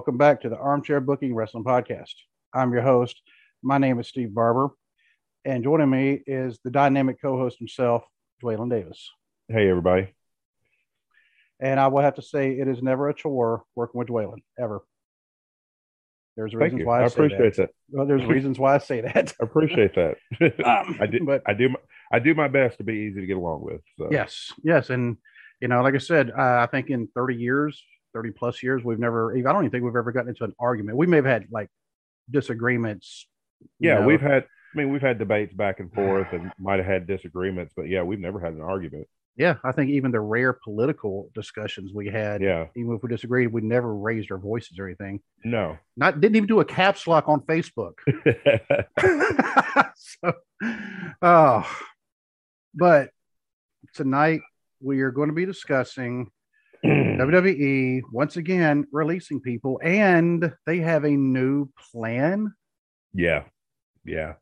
Welcome back to the Armchair Booking Wrestling Podcast. I'm your host. My name is Steve Barber, and joining me is the dynamic co-host himself, Dwaylon Davis. Hey, everybody. And I will have to say, it is never a chore working with Dwaylon ever. There's Thank reasons you. why I, I say appreciate that. that. Well, there's reasons why I say that. I appreciate that. Um, I do. but I do. my- I do my best to be easy to get along with. So. Yes, yes, and you know, like I said, uh, I think in 30 years, 30 plus years, we've never. I don't even think we've ever gotten into an argument. We may have had like disagreements. Yeah, know. we've had. I mean, we've had debates back and forth, and might have had disagreements, but yeah, we've never had an argument. Yeah, I think even the rare political discussions we had, Yeah. even if we disagreed, we never raised our voices or anything. No. Not didn't even do a caps lock on Facebook. so, oh, but tonight we are going to be discussing WWE once again releasing people, and they have a new plan. yeah. Yeah.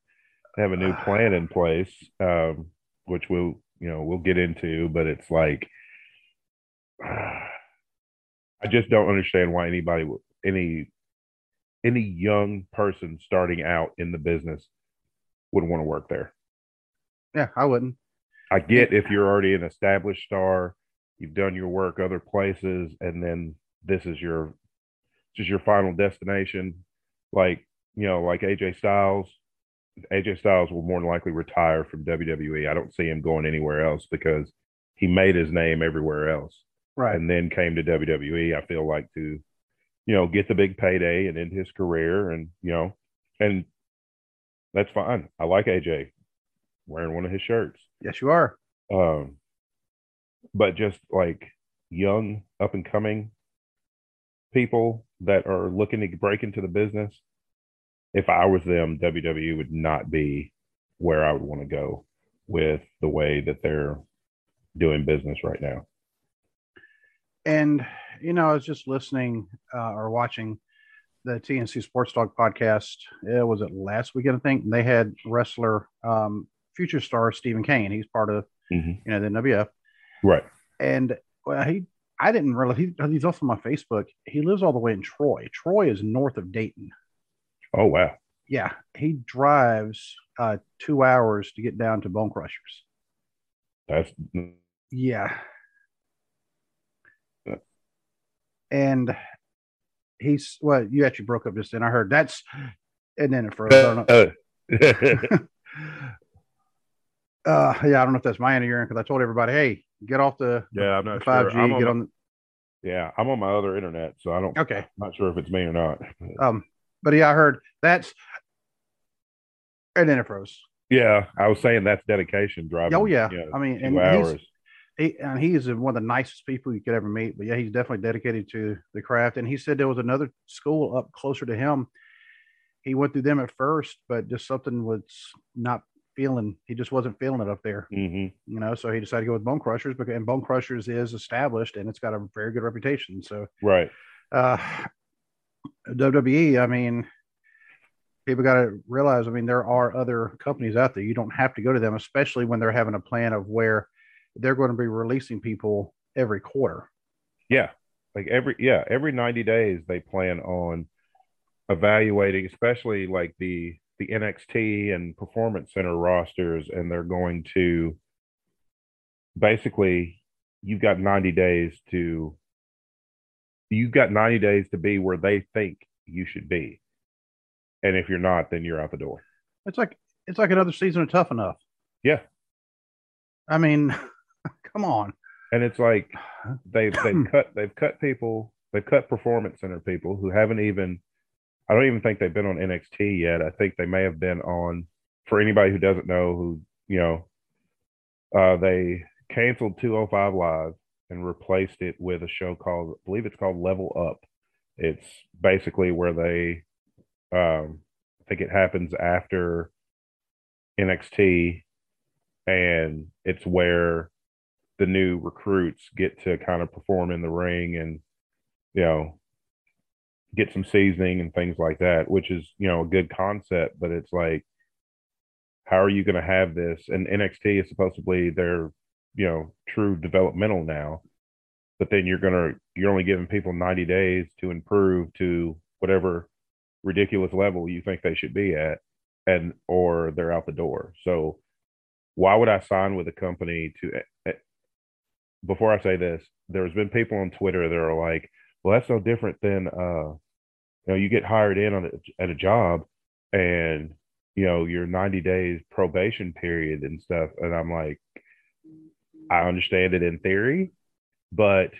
They have a new plan in place, um, which we'll you know we'll get into, but it's like I just don't understand why anybody would- any any young person starting out in the business would want to work there. Yeah, I wouldn't. I get if you're already an established star, you've done your work other places, and then this is your this is your final destination. Like you know, like AJ Styles. AJ Styles will more than likely retire from WWE. I don't see him going anywhere else because he made his name everywhere else Right. and then came to WWE. I feel like to, you know, get the big payday and end his career, and you know, and that's fine. I like AJ wearing one of his shirts. yes, you are. Um, but just like young, up and coming people that are looking to break into the business, if I was them, WWE would not be where I would want to go with the way that they're doing business right now. And you know, I was just listening uh, or watching the TNC Sports Talk podcast. It was it last weekend, I think. They had wrestler, um, future star Stephen Kane. He's part of Mhm. you know the NWF. Right. and well, he I didn't realize he, he's also on my Facebook. He lives all the way in Troy. Troy is north of Dayton. Oh wow. Yeah, he drives uh, two hours to get down to Bone Crushers. That's Yeah, and he's well. You actually broke up just then. I heard that's and then it froze. I don't know. uh, Uh, yeah, I don't know if that's my end or your end because I told everybody, hey, get off the yeah, I'm not five sure. G. On Get on. yeah, I'm on my other internet, so I don't. Okay. I'm not sure if it's me or not. Um, but yeah, I heard that's and then it froze. Yeah, I was saying that's dedication driving. Oh yeah, you know, I mean, and he's hours. he and he is one of the nicest people you could ever meet. But yeah, he's definitely dedicated to the craft. And he said there was another school up closer to him. He went through them at first, but just something was not feeling. He just wasn't feeling it up there, hmm you know. So he decided to go with Bone Crushers because and Bone Crushers is established and it's got a very good reputation. So Right. uh WWE, I mean, people got to realize, I mean, there are other companies out there. You don't have to go to them, especially when they're having a plan of where they're going to be releasing people every quarter. Yeah. Like every yeah, every 90 days they plan on evaluating, especially like the the NXT and Performance Center rosters, and they're going to basically you've got 90 days to you've got 90 days to be where they think you should be. And if you're not, then you're out the door. It's like it's like another season of Tough Enough. Yeah. I mean, come on. And it's like they've they've cut they've cut people they've cut performance center people who haven't even I don't even think they've been on NXT yet. I think they may have been on for anybody who doesn't know who you know uh they canceled 205 live and replaced it with a show called I believe it's called Level Up. It's basically where they um I think it happens after NXT and it's where the new recruits get to kind of perform in the ring and you know get some seasoning and things like that which is you know a good concept but it's like how are you going to have this and NXT is supposedly to their you know true developmental now but then you're gonna you're only giving people 90 days to improve to whatever ridiculous level you think they should be at, and or they're out the door. So why would I sign with a company to? Eh, eh, before I say this, there's been people on Twitter that are like, "Well, that's no different than uh, you know, you get hired in on a, at a job, and you know your 90 days probation period and stuff," and I'm like, I understand it in theory, but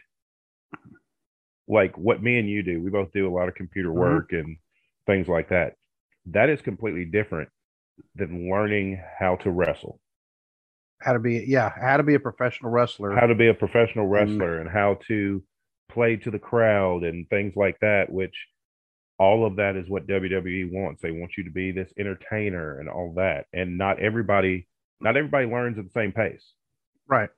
like what me and you do, we both do a lot of computer Mm-hmm. work and things like that. That is completely different than learning how to wrestle, How to be, yeah, how to be a professional wrestler. how to be a professional Mm-hmm. wrestler, and how to play to the crowd and things like that, which all of that is what WWE wants. They want you to be this entertainer and all that. And not everybody, not everybody learns at the same pace. right.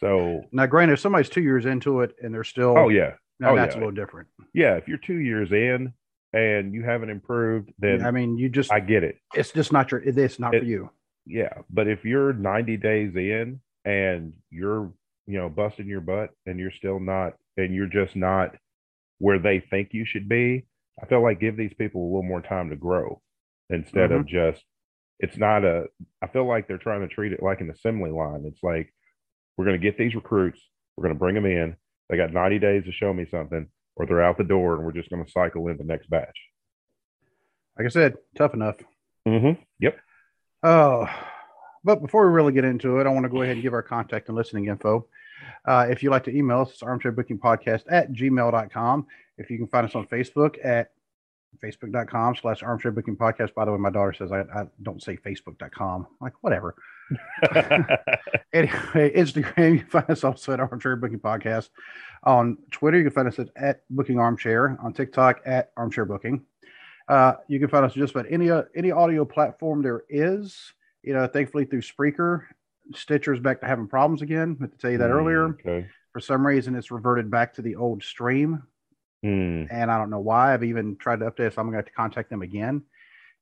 So, Now, granted, if somebody's two years into it and they're still, oh yeah, now oh, that's yeah. a little different. yeah, if you're two years in and you haven't improved, then I mean, you just, I get it. it's just not your, it's not It- for you. Yeah. But if you're 90 days in and you're, you know, busting your butt and you're still not, and you're just not where they think you should be, I feel like give these people a little more time to grow instead of just, it's not a, I feel like they're trying to treat it like an assembly line. It's like, we're going to get these recruits, we're going to bring them in. They got 90 days to show me something, or they're out the door and we're just going to cycle in the next batch. Like I said, tough enough. Mm-hmm. Yep. Oh, but before we really get into it, I want to go ahead and give our contact and listening info. Uh, if you'd like to email us, it's armchairbookingpodcast at gmail.com. If you can find us on Facebook at facebook.com slash armchair booking podcast. By the way, my daughter says I, I don't say facebook.com. Like, whatever. Anyway, Instagram, you can find us also at Armchair Booking Podcast. On Twitter, you can find us at, at Booking Armchair. On TikTok, at Armchair Booking. Uh, you can find us just about any uh, any audio platform there is. You know, thankfully through Spreaker, Stitcher's back to having problems again. I meant to tell you that earlier. Okay. For some reason, it's reverted back to the old stream, Hmm. and I don't know why. I've even tried to update, so I'm going to have to contact them again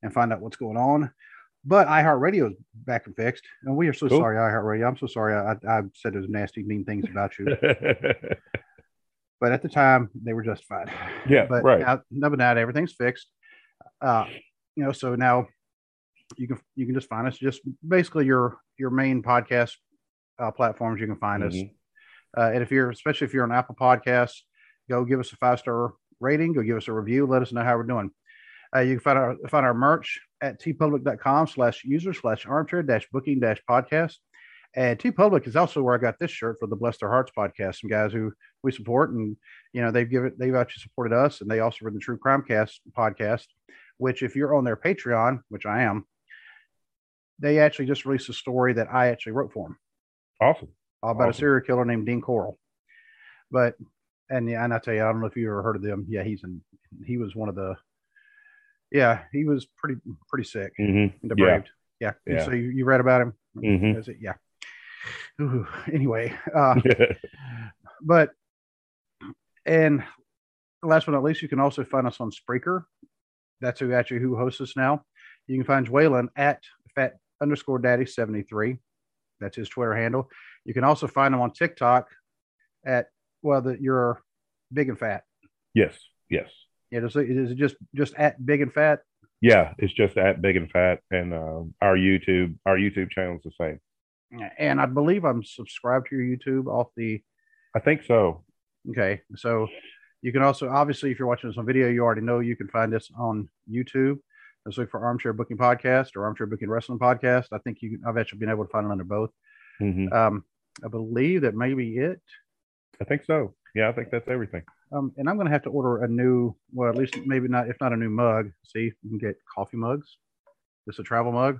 and find out what's going on. But iHeartRadio is back and fixed, and we are so Cool. sorry, iHeartRadio. I'm so sorry. I, I said those nasty, mean things about you, but at the time they were justified. Yeah, but right. now, now, but now everything's fixed. Uh, you know, so now you can you can just find us just basically your your main podcast uh, platforms. You can find us, Mhm. uh, and if you're especially if you're on Apple Podcasts, go give us a five star rating. Go give us a review. Let us know how we're doing. Uh, you can find our find our merch at teepublic.com slash user slash armchair dash booking dash podcast. And teepublic is also where I got this shirt for the Bless Their Hearts podcast. Some guys who we support, and you know they've given they've actually supported us, and they also run the True Crime Cast podcast. Which, if you're on their Patreon, which I am, they actually just released a story that I actually wrote for them Awesome. about a serial killer named Dean Corll. But and yeah, and I tell you, I don't know if you ever heard of them. Yeah, he's in. He was one of the. Yeah, he was pretty pretty sick. Mm-hmm. The Yeah. Yeah. Yeah. So you, you read about him? Mhm. Is it? Yeah. Ooh, anyway, uh, but and last but not least, you can also find us on Spreaker. That's who actually who hosts us now. You can find Dwaylen at fat underscore daddy 73. That's his Twitter handle. You can also find him on TikTok at well, that you're big and fat. yes. Yes. Yeah, is it, is it just just at big and fat? Yeah. It's just at big and fat, and um, our YouTube our YouTube channel is the same. And I believe I'm subscribed to your YouTube off the I think so. Okay, so you can also obviously if you're watching this on video, you already know you can find us on YouTube. Just look for Armchair Booking Podcast or Armchair Booking Wrestling Podcast. I think you I've actually been able to find it under both. hmm Um, I believe that may be it. I think so. Yeah, I think that's everything. Um, and I'm going to have to order a new, well, at least maybe not, if not a new mug. See, you can get coffee mugs. Just a travel mug.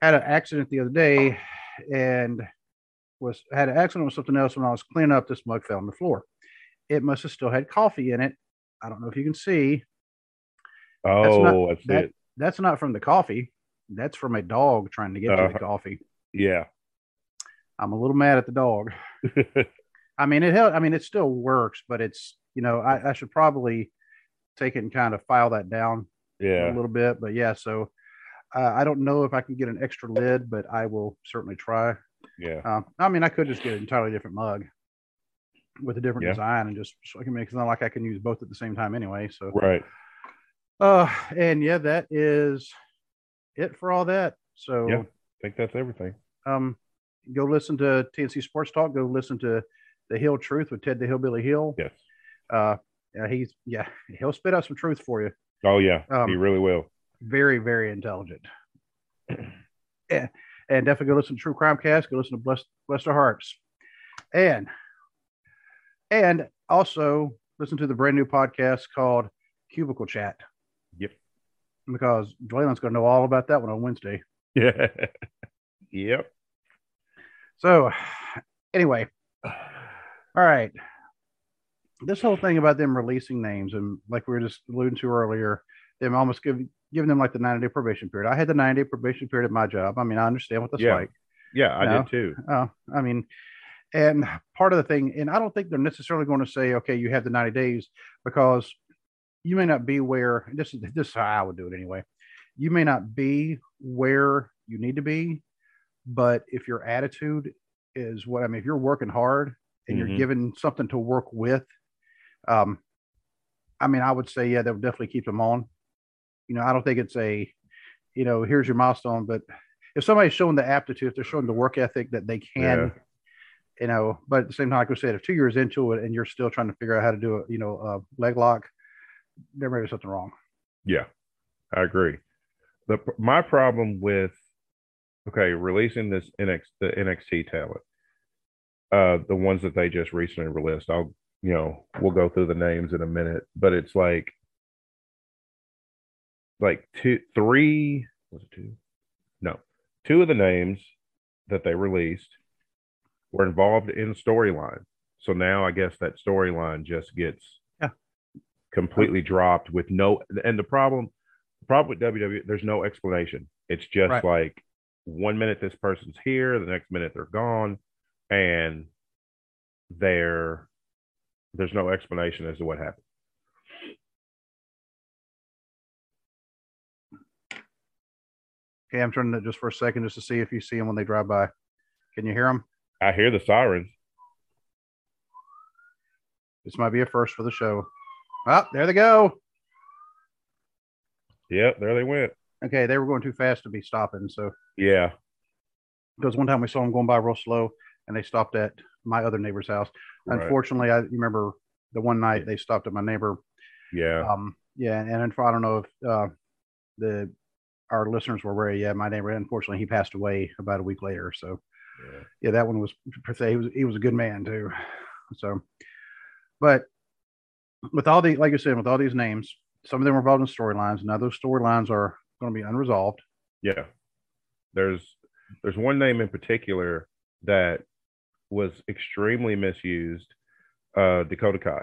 Had an accident the other day, and was had an accident with something else when I was cleaning up. This mug fell on the floor. It must have still had coffee in it. I don't know if you can see. Oh, that's, that- it. That's not from the coffee. That's from a dog trying to get to Uh-huh. the coffee. Yeah. I'm a little mad at the dog. I mean, it held. I mean, it still works, but it's you know, I, I should probably take it and kind of file that down yeah, a little bit. But yeah, so uh, I don't know if I can get an extra lid, but I will certainly try. Yeah. Uh, I mean, I could just get an entirely different mug. with a different Yeah. design and just so I can make it's not like I can use both at the same time anyway. So Right. uh and yeah, that is it for all that. So Yeah. I think that's everything. um go listen to TNC Sports Talk, go listen to The Hill Truth with Ted the Hillbilly Hill. Yes. Uh he's yeah, he'll spit out some truth for you. Oh yeah, Um, he really will. Very, very intelligent. yeah. And definitely go listen to True Crime Cast, go listen to Bless Bless Our Hearts. And and also listen to the brand new podcast called Cubicle Chat. Yep. Because Dwayne's gonna know all about that one on Wednesday. Yeah. yep. So anyway, all right. This whole thing about them releasing names and like we were just alluding to earlier, them almost give, giving them like the 90 day probation period. I had the 90 day probation period at my job. I mean, I understand what that's Yeah. like. Yeah, I No. did too. Uh, I mean, and part of the thing, and I don't think they're necessarily going to say, okay, you have the 90 days because you may not be where this is this is how I would do it anyway. You may not be where you need to be, but if your attitude is what I mean, if you're working hard and Mhm. you're given something to work with, um, I mean, I would say, yeah, that would definitely keep them on. You know, I don't think it's a, you know, here's your milestone, but if somebody's showing the aptitude, if they're showing the work ethic that they can, Yeah. you know, but at the same time, like I said, if two years into it and you're still trying to figure out how to do a, you know, a leg lock, there may be something wrong. Yeah, I agree. The my problem with okay releasing this NX the NXT talent, uh, the ones that they just recently released. I'll you know we'll go through the names in a minute, but it's like like two, three was it two? No, two of the names that they released were involved in storyline. So now I guess that storyline just gets Yeah. completely dropped with no. And the problem, the problem with WWE, there's no explanation. It's just Right. like one minute this person's here, the next minute they're gone, and they're there's no explanation as to what happened. Okay, I'm turning it just for a second just to see if you see them when they drive by. Can you hear them? I hear the sirens. This might be a first for the show. Oh, there they go. Yep, there they went. Okay, they were going too fast to be stopping. So Yeah, because one time we saw them going by real slow and they stopped at my other neighbor's house. right. Unfortunately, I remember the one night they stopped at my neighbor. yeah, Um, yeah, and, and I don't know if uh, the our listeners were aware. Yeah, my neighbor. Unfortunately, he passed away about a week later. So yeah. yeah, that one was per se. He was he was a good man too. So, but with all the like you said, with all these names, some of them were involved in storylines. Now those storylines are going to be unresolved. Yeah. There's there's one name in particular that was extremely misused. Uh Dakota Kai.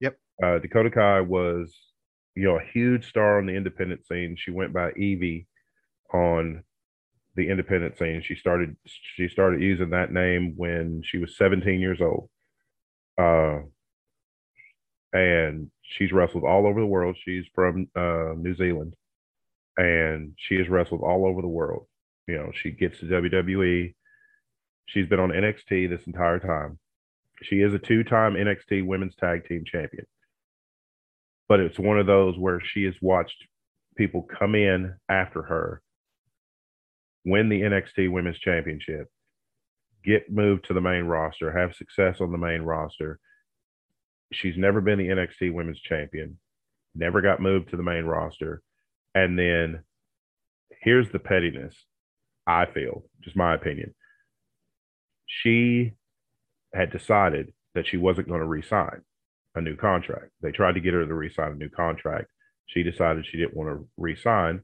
Yep. Uh Dakota Kai was, you know, a huge star on the independent scene. She went by Evie on the independent scene. She started she started using that name when she was 17 years old. Uh and she's wrestled all over the world. She's from uh New Zealand and she has wrestled all over the world. You know, she gets to WWE. She's been on NXT this entire time. She is a two-time NXT Women's Tag Team Champion. But it's one of those where she has watched people come in after her, win the NXT Women's Championship, get moved to the main roster, have success on the main roster. She's never been the NXT Women's Champion, never got moved to the main roster and then here's the pettiness I feel, just my opinion. She had decided that she wasn't going to re-sign a new contract. They tried to get her to re-sign a new contract. She decided she didn't want to re-sign.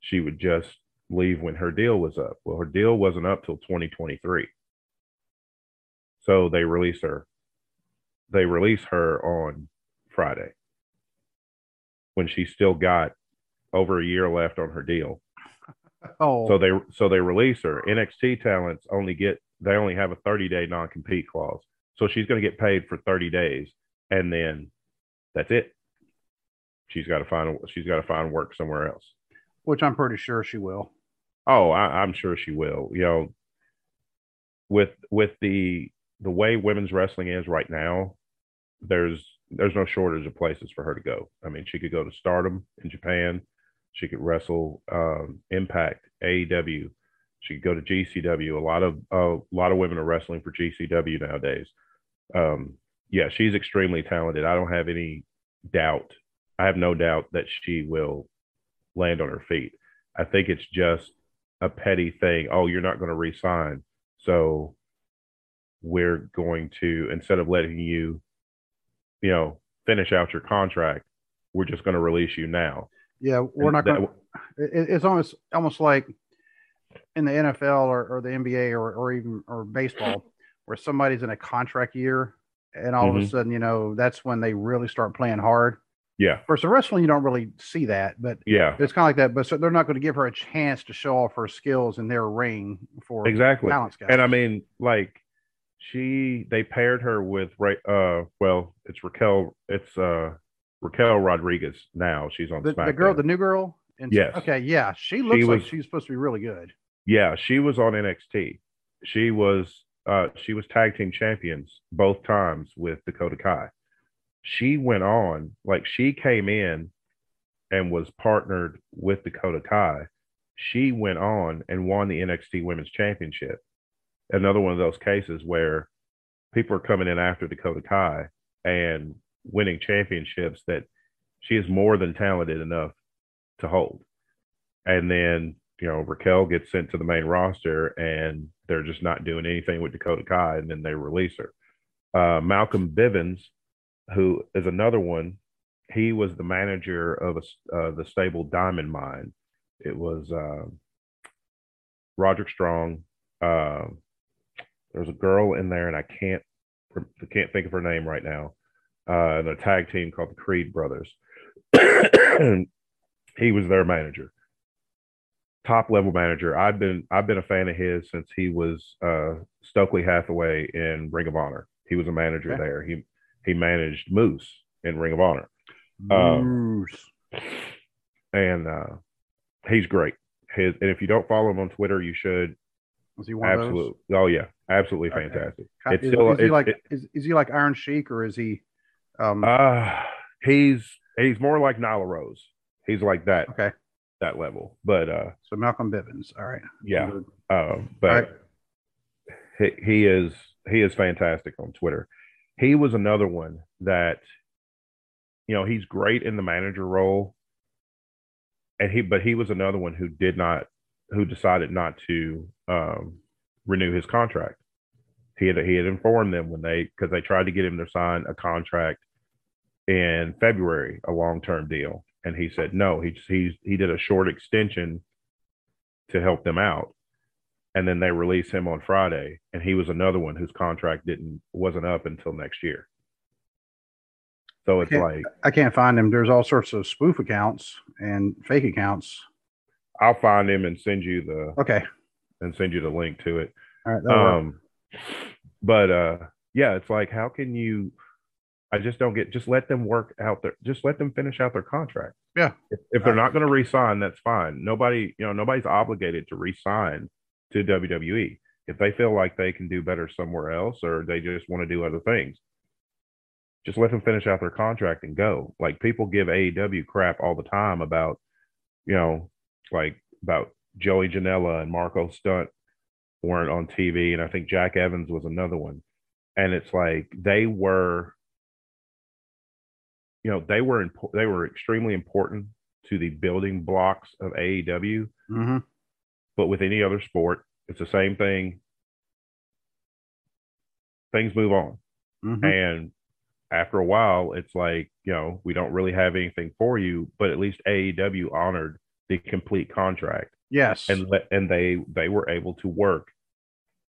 She would just leave when her deal was up. Well, her deal wasn't up till 2023. So they release her. They release her on Friday when she still got over a year left on her deal. Oh, So they so they release her. NXT talents only get they only have a 30 day non compete clause. So she's going to get paid for 30 days, and then that's it. She's got to find she's got to find work somewhere else. which I'm pretty sure she will. Oh, I, I'm sure she will. You know, with with the the way women's wrestling is right now, there's there's no shortage of places for her to go. I mean, she could go to Stardom in Japan. She could wrestle um, Impact, AEW. She could go to GCW. A lot of uh, a lot of women are wrestling for GCW nowadays. Um, yeah, she's extremely talented. I don't have any doubt. I have no doubt that she will land on her feet. I think it's just a petty thing. Oh, you're not going to resign, so we're going to instead of letting you, you know, finish out your contract, we're just going to release you now. Yeah, we're and not going. It's almost almost like in the NFL or, or the NBA or, or even or baseball, where somebody's in a contract year, and all mm-hmm. of a mm-hmm. sudden, you know, that's when they really start playing hard. Yeah. Versus wrestling, you don't really see that, but yeah, it's kind of like that. But so they're not going to give her a chance to show off her skills in their ring for exactly. And I mean, like she, they paired her with right. Uh, well, it's Raquel. It's uh Raquel Rodriguez now. She's on the, the girl, the new girl. And yes. Okay. Yeah, she looks she like was, she's supposed to be really good. Yeah, she was on NXT. She was uh she was tag team champions both times with Dakota Kai she went on, like she came in and was partnered with Dakota Kai. She went on and won the NXT Women's Championship. Another one of those cases where people are coming in after Dakota Kai and winning championships that she is more than talented enough to hold. And then, you know, Raquel gets sent to the main roster and they're just not doing anything with Dakota Kai and then they release her. Uh, Malcolm Bivens who is another one. He was the manager of a, uh, the stable Diamond Mine. It was uh, Roderick Strong. Uh, there's a girl in there, and I can't can't think of her name right now. Uh, and a tag team called the Creed Brothers. he was their manager, top level manager. I've been I've been a fan of his since he was uh, Stokely Hathaway in Ring of Honor. He was a manager okay. there. He he managed Moose in Ring of Honor. Um, Moose. Um, and uh, he's great. His and if you don't follow him on Twitter, you should. Is he one absolutely? Oh yeah, absolutely okay. fantastic. It's is, still, is he it, like it, is, is he like Iron Sheik or is he? Um... Uh he's he's more like Nyla Rose. He's like that. Okay. That level, but uh. So Malcolm Bivens. All right. Yeah. Um, but right. he, he is he is fantastic on Twitter he was another one that you know he's great in the manager role and he but he was another one who did not who decided not to um, renew his contract he had he had informed them when they because they tried to get him to sign a contract in february a long-term deal and he said no he just he's he did a short extension to help them out and then they release him on Friday, and he was another one whose contract didn't wasn't up until next year. So it's I like I can't find him. There's all sorts of spoof accounts and fake accounts. I'll find him and send you the okay and send you the link to it. All right. Um, but uh, yeah, it's like how can you? I just don't get. Just let them work out their. Just let them finish out their contract. Yeah. If, if they're not going to resign, that's fine. Nobody, you know, nobody's obligated to resign to WWE. If they feel like they can do better somewhere else or they just want to do other things, just let them finish out their contract and go. Like people give AEW crap all the time about, you know, like about Joey Janela and Marco Stunt weren't on TV. And I think Jack Evans was another one. And it's like they were, you know, they were impo- they were extremely important to the building blocks of AEW. Mm-hmm. But with any other sport, it's the same thing. Things move on. Mm-hmm. And after a while, it's like, you know, we don't really have anything for you, but at least AEW honored the complete contract. Yes. And let, and they they were able to work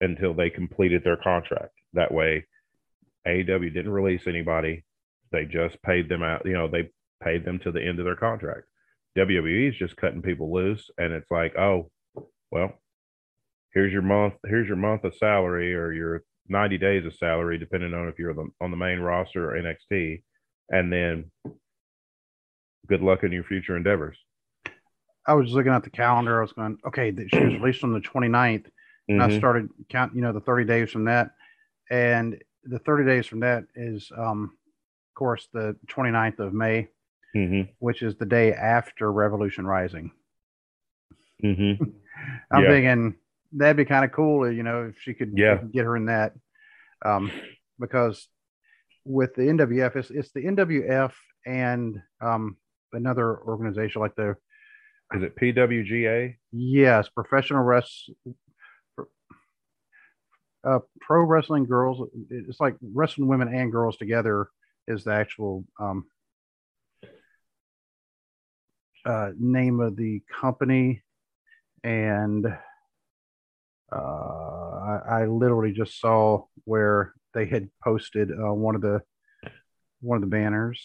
until they completed their contract. That way AEW didn't release anybody. They just paid them out, you know, they paid them to the end of their contract. WWE is just cutting people loose and it's like, oh, well, here's your month, here's your month of salary or your 90 days of salary, depending on if you're the, on the main roster or NXT, and then good luck in your future endeavors. I was looking at the calendar. I was going, okay, she was released on the 29th. And mm-hmm. I started count, you know, the 30 days from that. and the 30 days from that is, um, course, the 29th of May, hmm which is the day after Revolution Rising. hmm I'm Yeah. thinking that'd be kind of cool, you know, if she could Yeah. get her in that, um, because with the NWF, it's, it's the NWF and um, another organization like the Is it PWGA? yes, professional rest, uh, pro wrestling girls. It's like wrestling women and girls together is the actual um, uh, name of the company, and uh, I, I literally just saw where they had posted uh, one of the one of the banners.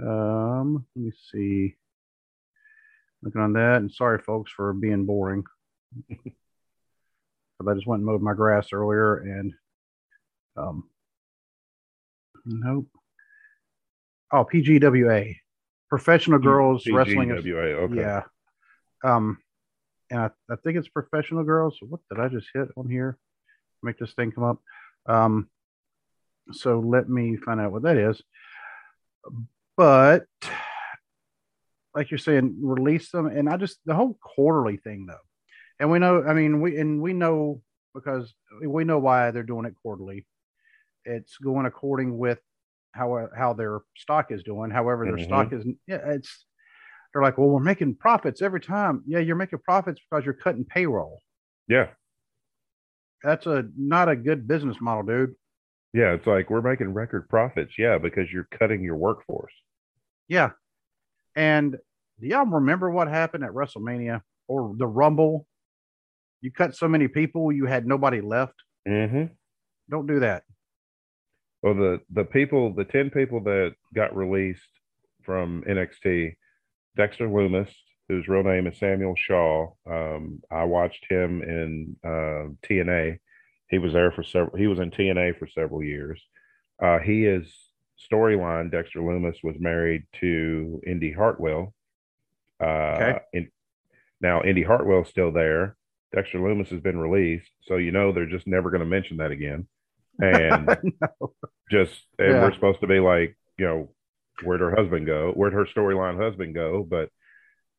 Um, let me see. Looking on that, and sorry, folks, for being boring. but I just went and mowed my grass earlier, and um, nope. Oh, PGWA, Professional Girls Wrestling. PGWA. Okay. Yeah. Um, and I, I think it's professional girls. What did I just hit on here? Make this thing come up. Um, so let me find out what that is. But like you're saying, release them, and I just the whole quarterly thing though, and we know. I mean, we and we know because we know why they're doing it quarterly. It's going according with how how their stock is doing. However, their Mhm. stock is yeah, it's they're like, well, we're making profits every time. Yeah, you're making profits because you're cutting payroll. Yeah. That's a not a good business model, dude. Yeah. It's like we're making record profits. Yeah, because you're cutting your workforce. Yeah. And do y'all remember what happened at WrestleMania or the Rumble? You cut so many people, you had nobody left. hmm Don't do that. Well, the the people, the ten people that got released from NXT, Dexter Lumis, whose real name is Samuel Shaw. Um, I watched him in uh, TNA. He was there for several. He was in TNA for several years. Uh, he is storyline. Dexter Lumis was married to Indy Hartwell. Uh, Okay. in, now Indy Hartwell's still there. Dexter Lumis has been released, so you know they're just never going to mention that again. And just and Yeah. we're supposed to be like, you know, where'd her husband go? Where'd her storyline husband go? But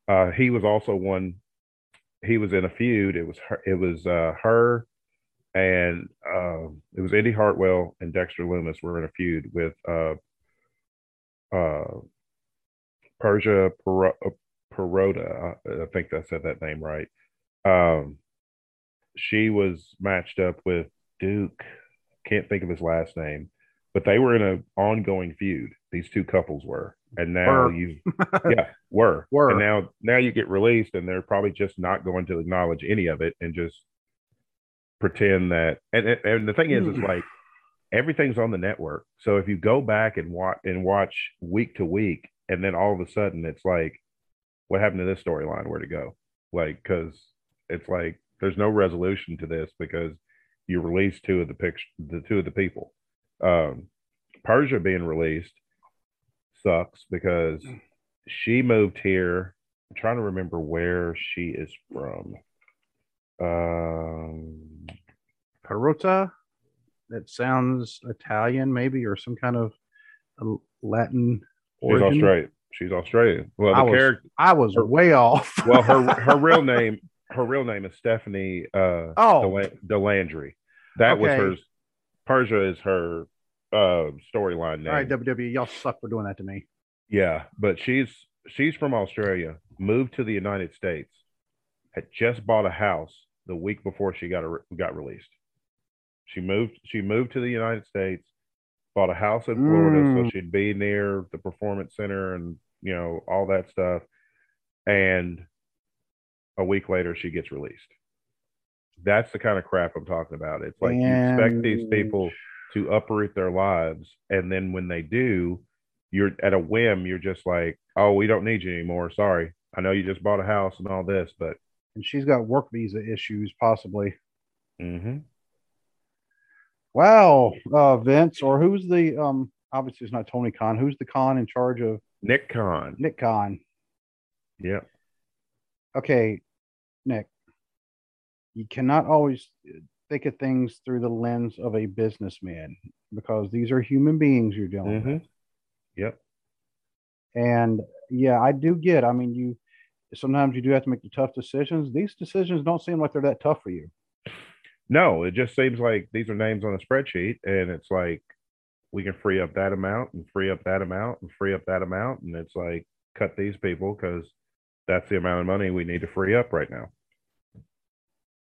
uh he was also one he was in a feud. It was her it was uh her and uh, it was Indy Hartwell and Dexter Lumis were in a feud with uh uh Persia Pero- uh, Pirotta. I, I think I said that name right. Um she was matched up with Duke can't think of his last name, but they were in an ongoing feud. These two couples were, and now Were. you, yeah, were, Were. and now now you get released, and they're probably just not going to acknowledge any of it and just pretend that. And and, the thing is, it's Hmm. like everything's on the network. So if you go back and watch and watch week to week, and then all of a sudden it's like, what happened to this storyline? Where to go? Like, because it's like there's no resolution to this because you release two of the picture, the two of the people. Um, Persia being released sucks because she moved here. I'm trying to remember where she is from. Um, Pirotta. That sounds Italian, maybe, or some kind of Latin she's. Australian. She's Australian. Well, I was- character. I was Her- way off. Well, her her real name her real name is Stephanie uh, Oh. Delan- Delandry. That was Okay. her. Persia is her uh, storyline name. All right, WWE, y'all suck for doing that to me. Yeah, but she's she's from Australia, moved to the United States, had just bought a house the week before she got a, got released. She moved she moved to the United States, bought a house in Florida so Mm. she'd be near the performance center and you know all that stuff. And a week later she gets released. That's the kind of crap I'm talking about. It's like you expect these people to uproot their lives and then when they do, you're at a whim, you're just like, oh, we don't need you anymore. Sorry. I know you just bought a house and all this, but And she's got work visa issues, possibly. mhm. Wow, uh, Vince, or who's the um? Obviously, it's not Tony Khan. Who's the Khan in charge of Nick Khan. Nick Khan? Yeah. Okay, Nick, you cannot always think of things through the lens of a businessman because these are human beings you're dealing Mhm. with. Yep. And yeah, I do get. I mean, you sometimes you do have to make the tough decisions. These decisions don't seem like they're that tough for you. No, it just seems like these are names on a spreadsheet, and it's like we can free up that amount and free up that amount and free up that amount, and it's like cut these people because that's the amount of money we need to free up right now.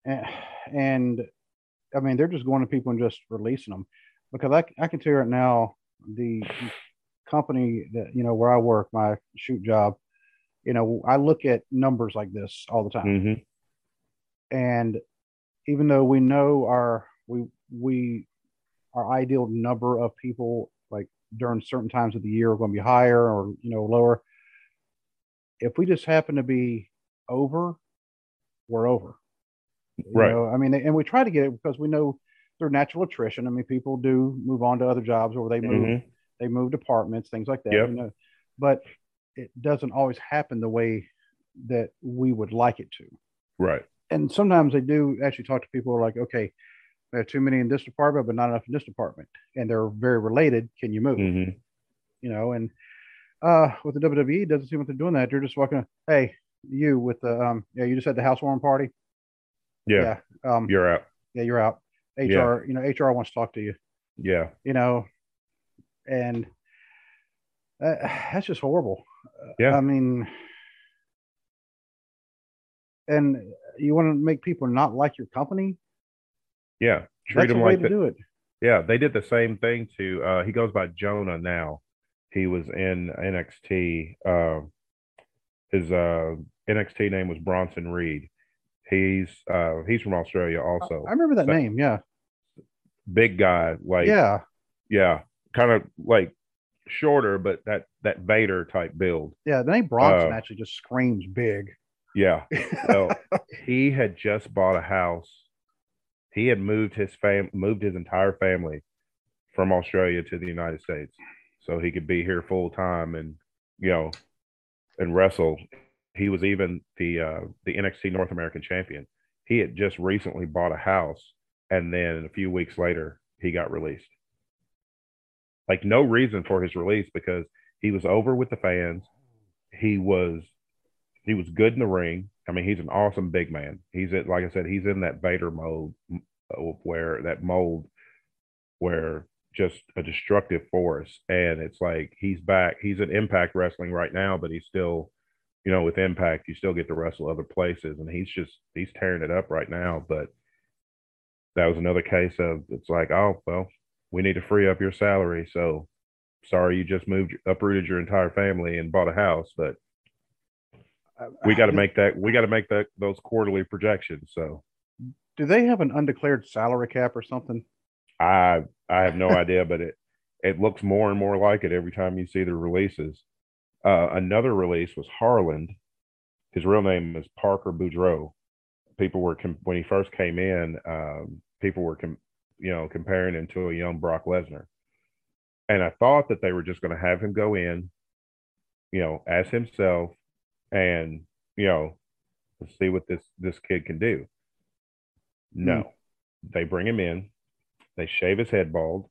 And, and I mean they're just going to people and just releasing them. Because I, I can tell you right now the company that you know where I work my shoot job you know I look at numbers like this all the time. Hmm and even though we know our we we our ideal number of people like during certain times of the year are going to be higher or you know lower if we just happen to be over we're over you Right. know, I mean, and we try to get it because we know through natural attrition. I mean, people do move on to other jobs or they move, Mhm. they move departments, things like that. Yep. You know, but it doesn't always happen the way that we would like it to. Right. And sometimes they do actually talk to people like, okay, there are too many in this department, but not enough in this department, and they're very related. Can you move? hmm You know, and uh, with the WWE, it doesn't seem like they're doing that. They're just walking. Hey, you with the um, yeah, you just had the housewarming party. Yeah. yeah. Um, You're out. yeah, you're out. HR, Yeah. you know, HR wants to talk to you, Yeah. you know, and uh, that's just horrible. Yeah. I mean, and you want to make people not like your company? Yeah. Treat That's them like to do it. Yeah, they did the same thing to uh he goes by Jonah now. He was in NXT. Uh, his uh NXT name was Bronson Reed. He's uh he's from Australia also. I remember that So- name. Yeah. Big guy, like yeah. yeah, kind of like shorter, but that that Vader type build. Yeah. The name Bronson Uh, actually just screams big. Yeah. Well, he had just bought a house. He had moved his fam moved his entire family from Australia to the United States so he could be here full time and you know and wrestle. He was even the uh the NXT North American champion. He had just recently bought a house and then a few weeks later he got released. Like no reason for his release because he was over with the fans. He was he was good in the ring. I mean, he's an awesome big man. He's at, like I said, he's in that Vader mode where that mold where just a destructive force. And it's like he's back. He's at Impact Wrestling right now, but he's still, you know, with Impact, you still get to wrestle other places. And he's just he's tearing it up right now. But that was another case of it's like, oh well, we need to free up your salary. So sorry you just moved uprooted your entire family and bought a house, but we uh, uh, got to make that we got to make that those quarterly projections so Do they have an undeclared salary cap or something? i i have no idea but it it looks more and more like it every time you see the releases uh another release was harland. His real name is parker boudreaux. People were com- when he first came in um people were com- you know comparing him to a young brock lesnar. And i thought that they were just going to have him go in you know as himself and you know let's see what this this kid can do. No. They bring him in. They shave his head bald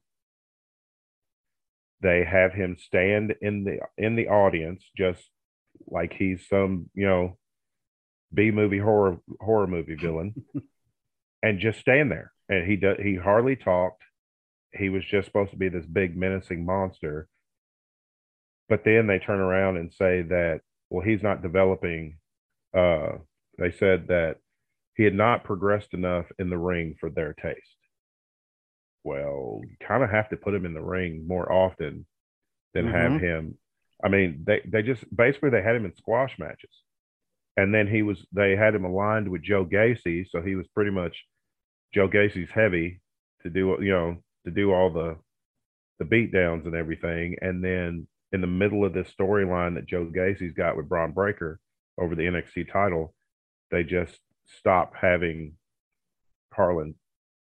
they have him stand in the in the audience just like he's some you know b movie horror horror movie villain and just stand there. And he does he hardly talked. He was just supposed to be this big menacing monster. But then they turn around and say that well he's not developing uh they said that he had not progressed enough in the ring for their taste well you kind of have to put him in the ring more often than have Mhm. him. I mean they they just basically they had him in squash matches. And then he was they had him aligned with joe gacy so he was pretty much joe gacy's heavy to do you know to do all the the beat downs and everything. And then in the middle of this storyline that joe gacy's got with bron breakker over the nxt title they just stop having harland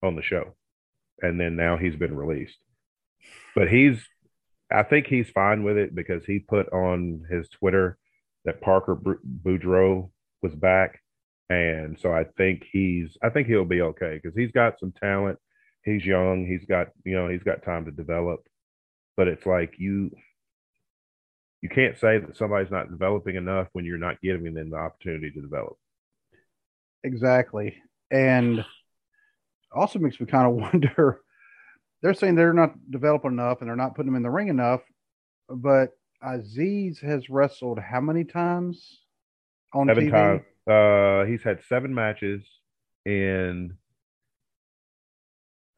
on the show and then now he's been released but he's i think he's fine with it because he put on his twitter that parker boudreaux was back and so I think he's I think he'll be okay because he's got some talent. He's young. He's got you know he's got time to develop, but it's like you you can't say that somebody's not developing enough when you're not giving them the opportunity to develop. Exactly, and also makes me kind of wonder. They're saying they're not developing enough and they're not putting them in the ring enough, but Azeez has wrestled how many times on seven TV? times. Uh, he's had seven matches in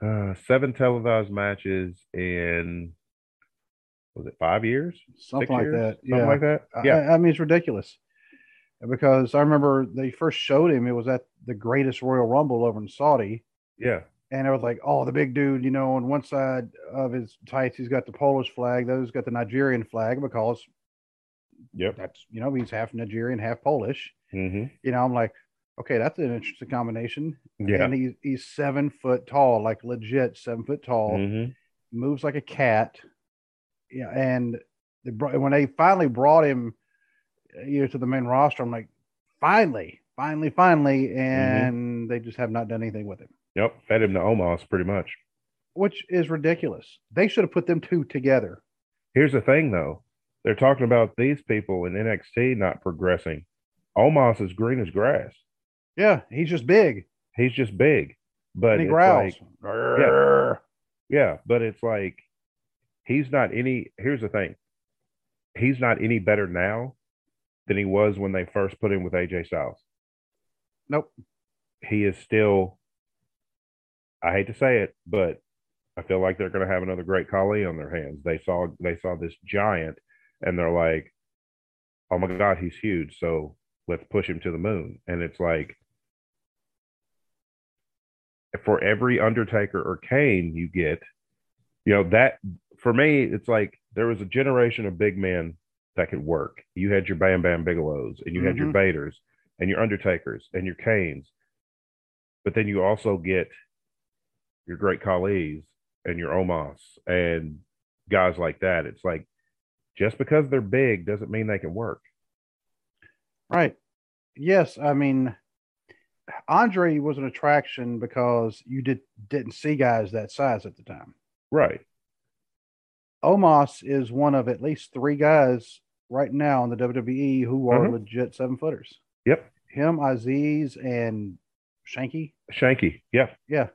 uh, seven televised matches in was it five years? Something like years? that. Something yeah. like that. Yeah. I, I mean, it's ridiculous because I remember they first showed him. It was at the greatest Royal Rumble over in Saudi, yeah. and I was like, oh, the big dude. You know, on one side of his tights, he's got the Polish flag. Those got the Nigerian flag because Yep. that's you know he's half Nigerian, half Polish. hmm You know, I'm like, okay, that's an interesting combination. Yeah. And he's he's seven foot tall, like legit seven foot tall. hmm Moves like a cat. Yeah, and they brought, when they finally brought him, uh, you know, to the main roster, I'm like, finally, finally, finally, and they just have not done anything with him, Yep. Fed him to Omos pretty much. which is ridiculous. They should have put them two together. Here's the thing, though. They're talking about these people in NXT not progressing. Omos is green as grass. Yeah, he's just big He's just big, but and he growls. like- yeah, but it's like he's not any. Here's the thing. He's not any better now than he was when they first put him with AJ Styles. Nope. He is still. I hate to say it, but I feel like they're going to have another great Khali on their hands. They saw they saw this giant, and they're like, "Oh my God, he's huge!" So let's push him to the moon. And it's like, for every Undertaker or Kane you get, you know that for me, it's like there was a generation of big men that could work. You had your Bam Bam Bigelows, and you had your Mhm. Vaders, and your Undertakers, and your Kanes, but then you also get your Great Khali's and your Omos and guys like that. It's like just because they're big doesn't mean they can work. Right. Yes, I mean Andre was an attraction because you did didn't see guys that size at the time. Right. Omos is one of at least three guys right now in the WWE who are Mhm. legit seven footers. Yep. Him, Azeez, and Shanky. Shanky. Yeah. Yeah.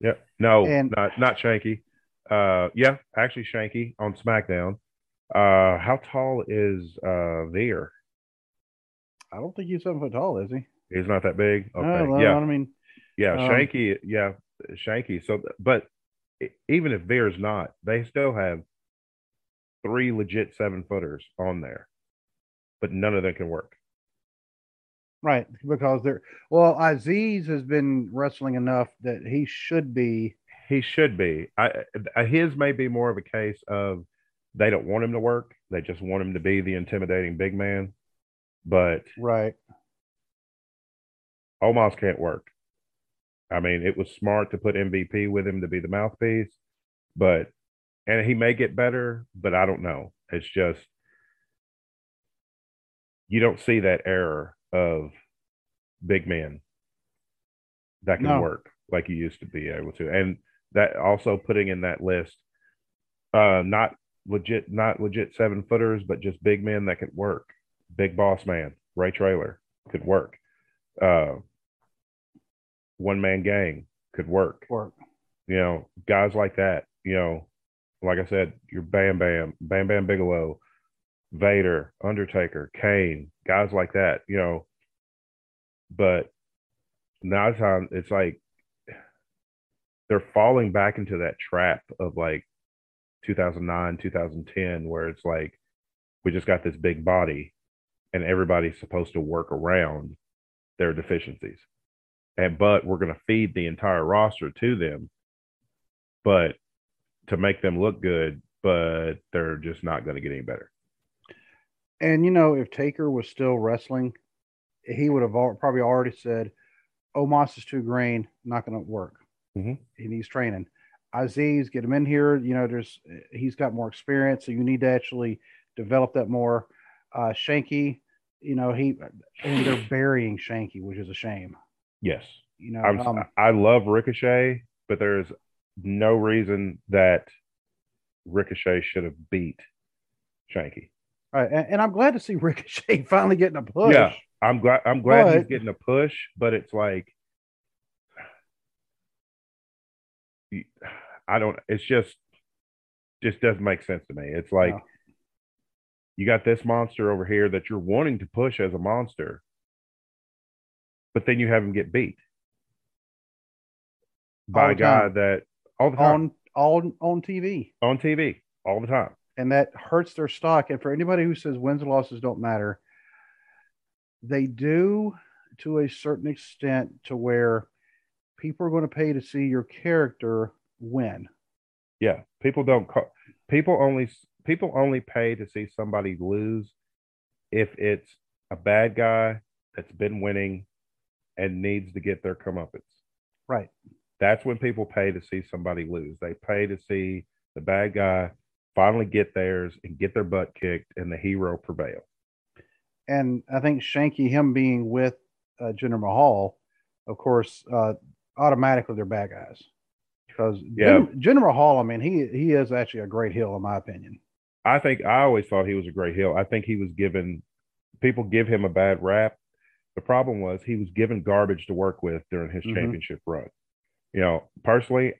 Yeah. No, And- not not Shanky. Uh yeah, actually Shanky on SmackDown. Uh how tall is uh Veer? I don't think he's seven foot tall, is he? He's not that big. Okay. No, no, yeah. I mean, Yeah, Um, Shanky, yeah, Shanky. So, but even if Veer's not, they still have three legit seven footers on there, but none of them can work. Right, because they're well, Azeez has been wrestling enough that he should be He should be. I, his may be more of a case of they don't want him to work. They just want him to be the intimidating big man. But right. Omos can't work. I mean, it was smart to put MVP with him to be the mouthpiece, but and he may get better, but I don't know. It's just you don't see that error of big men that can No. work like you used to be able to. And that also putting in that list, uh, not legit, not legit seven footers, but just big men that could work. Big boss man, Ray Traylor could work. Uh, one man gang could work. Work. You know, guys like that. You know, like I said, your Bam Bam, Bam Bam Bigelow, Vader, Undertaker, Kane, guys like that. You know, but now it's time. It's like they're falling back into that trap of like 2009, 2010, where it's like we just got this big body, and everybody's supposed to work around their deficiencies and but we're going to feed the entire roster to them but to make them look good but they're just not going to get any better And you know, if Taker was still wrestling, he would have probably already said, "Omos is too green, not going to work. Mhm. He needs training." Azeez, get him in here. You know, there's he's got more experience, so you need to actually develop that more. Uh, Shanky, you know, he and they're burying Shanky, which is a shame. Yes. You know, um, I love Ricochet, but there's no reason that Ricochet should have beat Shanky. All right, and, and I'm glad to see Ricochet finally getting a push. Yeah. I'm glad I'm glad he's But- getting a push, but it's like I don't it's just just doesn't make sense to me. It's like No. you got this monster over here that you're wanting to push as a monster, but then you have him get beat by a guy that all the time on on on TV, on TV all the time. And that hurts their stock. And for anybody who says wins and losses don't matter, they do to a certain extent to where people are going to pay to see your character win. Yeah, people don't call people only people only pay to see somebody lose if it's a bad guy that's been winning and needs to get their comeuppance. Right. That's when people pay to see somebody lose. They pay to see the bad guy finally get theirs and get their butt kicked and the hero prevail. And I think Shanky, him being with uh, Jinder Mahal, of course, uh, automatically they're bad guys. Because Yeah. Jinder, Mahal, I mean, he he is actually a great heel in my opinion. I think I always thought he was a great heel. I think he was given people give him a bad rap. The problem was he was given garbage to work with during his Mhm. championship run. You know, personally,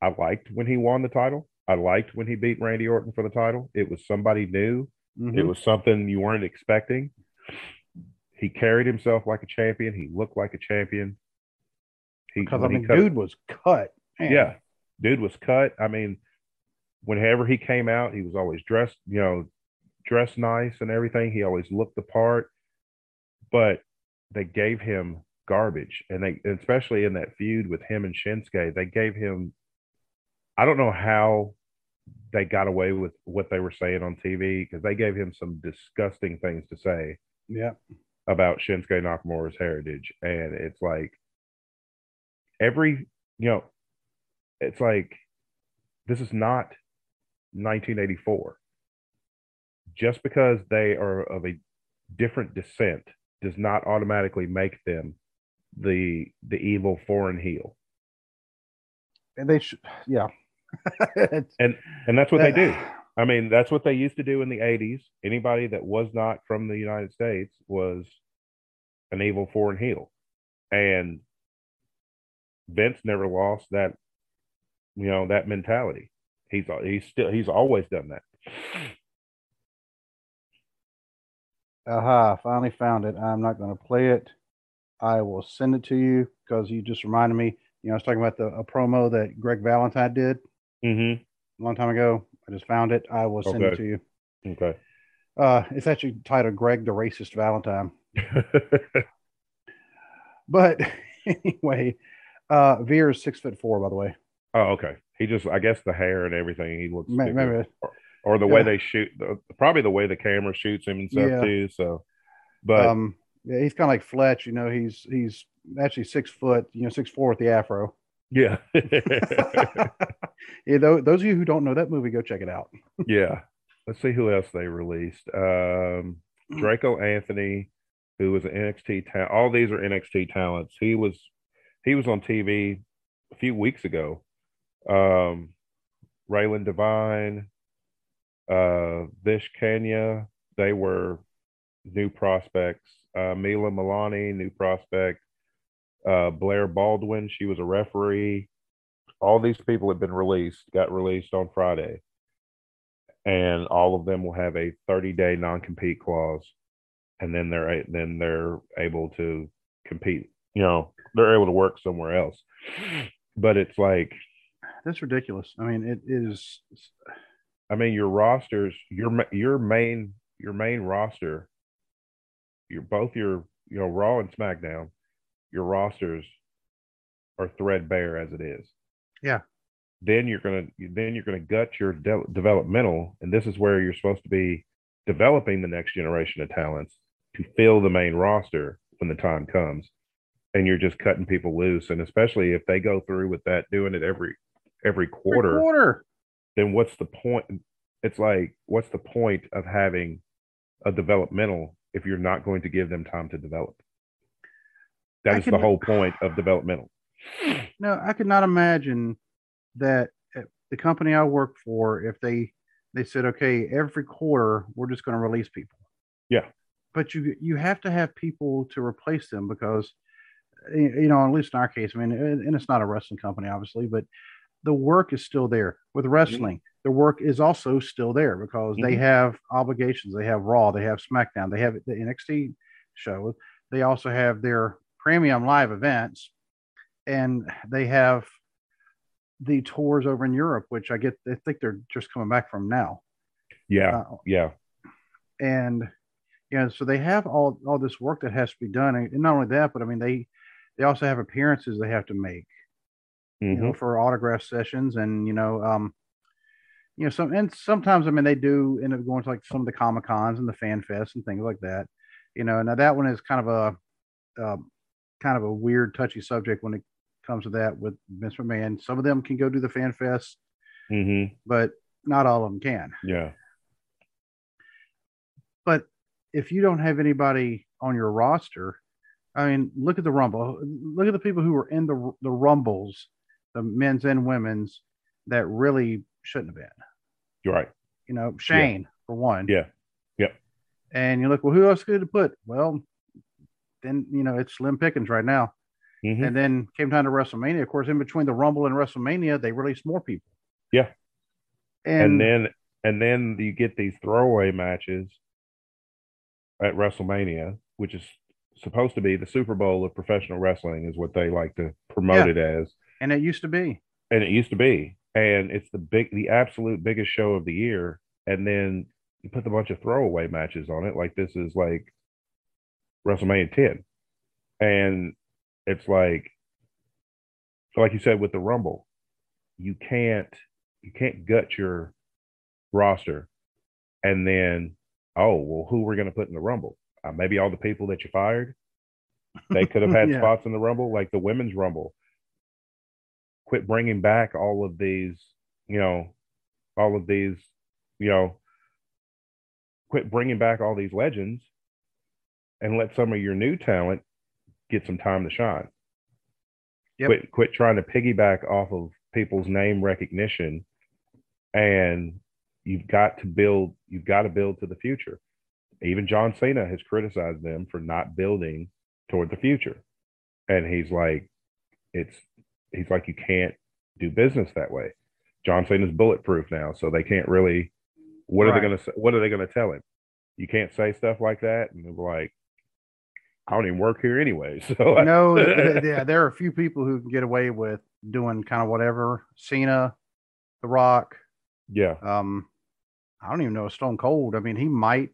I liked when he won the title. I liked when he beat Randy Orton for the title. It was somebody new. Mhm. It was something you weren't expecting. He carried himself like a champion. He looked like a champion. He, Because I mean, cut- dude was cut. Man. yeah, dude was cut. I mean, whenever he came out, he was always dressed, you know, dressed nice and everything. He always looked the part, but they gave him garbage, and they, especially in that feud with him and Shinsuke, they gave him. I don't know how they got away with what they were saying on TV because they gave him some disgusting things to say yeah. about Shinsuke Nakamura's heritage. And it's like every, you know, it's like this is not 1984. Just because they are of a different descent does not automatically make them the the evil foreign heel. And they should, yeah. And and that's what they do. I mean, that's what they used to do in the 80s. Anybody that was not from the United States was an evil foreign heel. And Vince never lost that, you know, that mentality. He's he's still he's always done that. Aha, finally found it. I'm not going to play it. I will send it to you because you just reminded me. You know, I was talking about the a promo that Greg Valentine did Mm-hmm. a long time ago. I just found it. I will send it to you. Okay. Uh, it's actually titled Greg the Racist Valentine. But anyway, uh, Veer is six foot four, by the way. oh, okay. He just I guess the hair and everything he looks Ma- stupid. Maybe, or the way they shoot the, probably the way the camera shoots him and stuff Yeah. too. So but um, yeah, he's kind of like Fletch. You know, he's he's actually six foot. You know, six four with the afro. Yeah. yeah, tho- those of you who don't know that movie, go check it out. yeah. Let's see who else they released. Um, Draco Anthony, who was an NXT talent. All these are NXT talents. He was he was on TV a few weeks ago. Um, Raelyn Divine, uh, Vish Kenya, they were new prospects. Uh, Mila Milani, new prospect. Uh, Blair Baldwin, she was a referee. All these people have been released, got released on Friday and all of them will have a 30 day non compete clause, and then they're then they're able to compete. You know, they're able to work somewhere else. But it's like, That's ridiculous. I mean, it is. I mean, your rosters, your your main your main roster, your both your you know Raw and SmackDown, your rosters are threadbare as it is. Yeah. Then you're gonna then you're gonna gut your de- developmental, and this is where you're supposed to be developing the next generation of talents to fill the main roster when the time comes. And you're just cutting people loose, and especially if they go through with that, doing it every every quarter quarter. then what's the point? It's like, what's the point of having a developmental if you're not going to give them time to develop. That I is the whole point of developmental. No, I could not imagine that eh, the company I work for, if they they said, okay, every quarter we're just going to release people. Yeah. But you you have to have people to replace them because eh, you know, at least in our case, I mean, and it's not a wrestling company, obviously, but the work is still there with mm-hmm. wrestling. The work is also still there because they Mhm. have obligations. They have Raw, they have SmackDown, they have the NXT show. They also have their premium live events, and they have the tours over in Europe, which I get. I think they're just coming back from now, Yeah, uh, yeah, and you know, so they have all all this work that has to be done, and not only that, but I mean, they they also have appearances they have to make. you Mhm. know, for autograph sessions and you know, um, you know, some and sometimes I mean they do end up going to like some of the comic cons and the fan fests and things like that. You know, now that one is kind of a um, kind of a weird, touchy subject when it comes to that with Vince McMahon. Some of them can go do the fan fest, Mhm. but not all of them can. yeah, But if you don't have anybody on your roster, I mean, look at the Rumble. Look at the people who were in the the Rumbles, the men's and women's, that really shouldn't have been. you're right. You know, Shane for one. Yeah, yep. And you look, well, who else could to put? Well, then you know it's slim pickings right now. Mhm. And then came time to WrestleMania. Of course, in between the Rumble and WrestleMania, they released more people. Yeah. And, and then and then you get these throwaway matches at WrestleMania, which is supposed to be the Super Bowl of professional wrestling, is what they like to promote Yeah. it as, and it used to be. and it used to be, and it's the big, the absolute biggest show of the year, and then you put a bunch of throwaway matches on it, like this is like WrestleMania 10, and it's like, like you said with the Rumble, you can't you can't gut your roster and then oh well who we're going to put in the rumble? Uh, maybe all the people that you fired? They could have had Yeah. spots in the rumble like the women's rumble. Quit bringing back all of these you know all of these you know quit bringing back all these legends and let some of your new talent get some time to shine. Yep. quit quit trying to piggyback off of people's name recognition and you've got to build you've got to build to the future. Even john cena has criticized them for not building toward the future. And he's like it's he's like you can't do business that way. John cena's bulletproof now so they can't really what are they going to what are they going to tell him? You can't say stuff like that and they're like i don't even work here anyway so no, yeah, there are a few people who can get away with doing kind of whatever. Cena, The Rock, yeah um, I don't even know Stone Cold. I mean, he might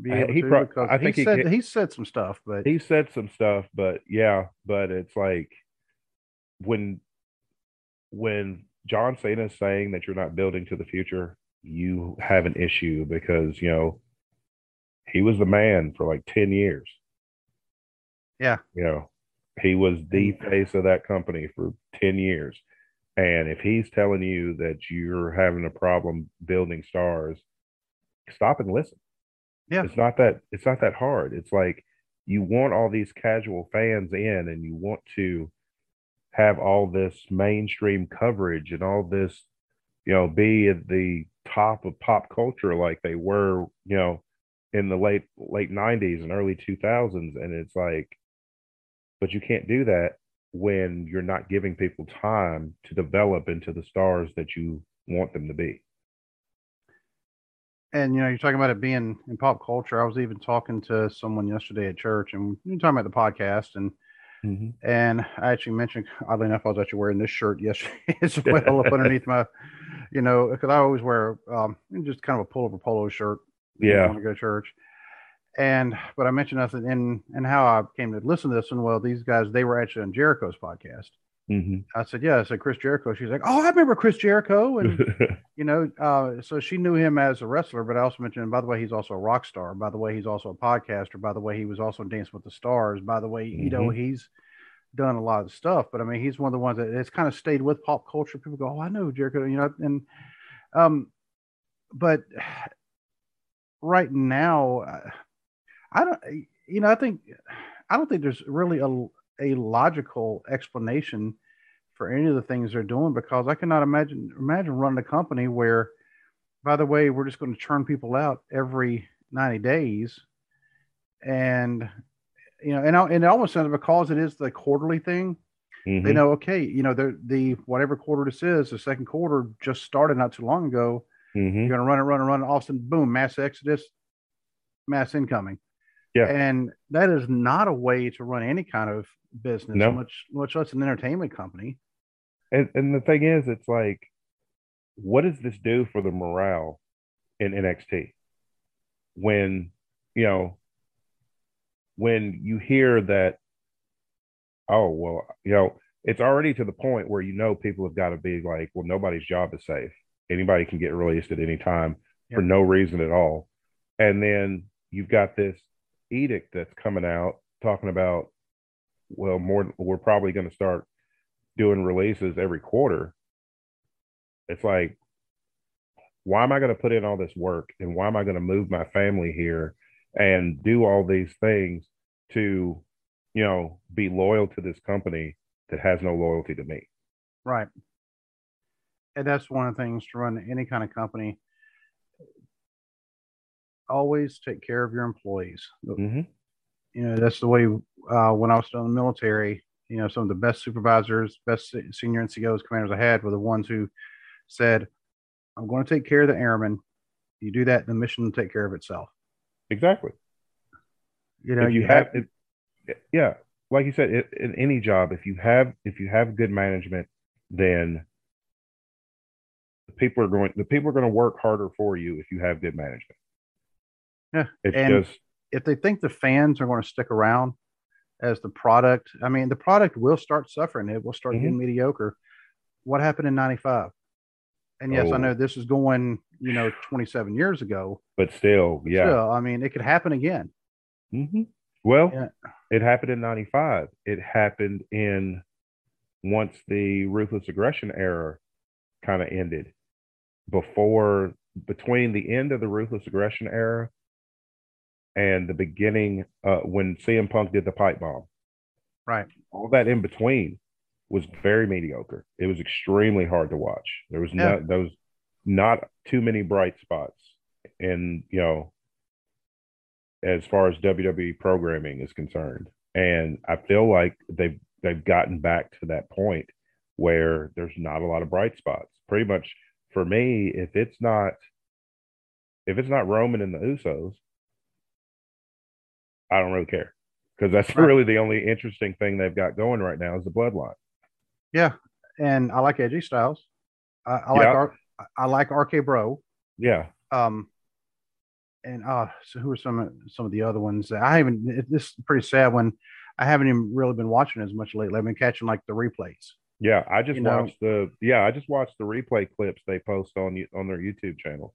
be Uh, able he to because I think he said ca- he said some stuff, but he said some stuff but yeah but it's like when when john cena is saying that you're not building to the future you have an issue because you know he was the man for like 10 years Yeah. you know he was the face of that company for 10 years and if he's telling you that you're having a problem building stars stop and listen Yeah. it's not that it's not that hard it's like you want all these casual fans in and you want to have all this mainstream coverage and all this you know be at the top of pop culture like they were you know in the late late 90s and early 2000s and it's like but you can't do that when you're not giving people time to develop into the stars that you want them to be and you know, you're talking about it being in pop culture. I was even talking to someone yesterday at church, and we were talking about the podcast, and and I actually mentioned, oddly enough, I was actually wearing this shirt yesterday as well up underneath my, you know, because I always wear um, just kind of a pullover polo shirt. when I yeah want to go to church. And but I mentioned I said and and how I came to listen to this and well these guys they were actually on Jericho's podcast. hmm I said yeah I said Chris Jericho. She's like oh I remember Chris Jericho and you know uh, so she knew him as a wrestler. But I also mentioned by the way he's also a rock star. By the way he's also a podcaster. By the way he was also in Dance with the Stars. By the way you know he's done a lot of stuff. But I mean he's one of the ones that has kind of stayed with pop culture. People go oh I know Jericho you know and um but right now, uh, I don't, you know, I think, I don't think there's really a, a logical explanation for any of the things they're doing because I cannot imagine imagine running a company where, by the way, we're just going to churn people out every 90 days, and you know, and, and it almost sounds because it is the quarterly thing. Mm-hmm. They know, okay, you know, the the whatever quarter this is, the second quarter just started not too long ago. Mm-hmm. You're going to run and run and run And All of a sudden, boom, mass exodus, mass incoming. Yeah. And that is not a way to run any kind of business, no. much much less an entertainment company. And and the thing is, it's like, what does this do for the morale in NXT? When you know, when you hear that, oh well, you know, it's already to the point where you know people have got to be like, well, nobody's job is safe. Anybody can get released at any time for no reason at all. And then you've got this edict that's coming out talking about, well, more we're probably going to start doing releases every quarter. It's like, why am I going to put in all this work and why am I going to move my family here and do all these things to, you know, be loyal to this company that has no loyalty to me? Right. And that's one of the things to run any kind of company. Always take care of your employees. Mm-hmm. You know, that's the way uh, when I was still in the military, you know, some of the best supervisors, best senior NCOs, commanders I had were the ones who said, I'm going to take care of the airmen. You do that, the mission will take care of itself. Exactly. You know, if you, you have, have if, yeah, like you said, it, in any job, if you have if you have good management, then the people are going the people are going to work harder for you if you have good management. Yeah, and just if they think the fans are going to stick around as the product, I mean, the product will start suffering. It will start mm-hmm. getting mediocre. What happened in '95? And yes, oh. I know this is going, you know, 27 years ago. But still, yeah. Still, I mean, it could happen again. Mm-hmm. Well, yeah. it happened in 95. It happened in once the ruthless aggression era kind of ended. Before, between the end of the ruthless aggression era and the beginning, uh, when CM Punk did the pipe bomb. Right. All that in between was very mediocre. It was extremely hard to watch. There was yeah. not those not too many bright spots. And you know, as far as WWE programming is concerned. And I feel like they've they've gotten back to that point where there's not a lot of bright spots. Pretty much for me, if it's not if it's not Roman and the Usos, I don't really care because that's right. really the only interesting thing they've got going right now is the bloodline. Yeah, and I like AJ Styles. I, I like yeah. I like RK Bro. Yeah. Um, and uh, so who are some some of the other ones? That I haven't. This is pretty sad when I haven't even really been watching as much lately. I've been catching like the replays. Yeah, I just you watched know? the yeah, I just watched the replay clips they post on on their YouTube channel.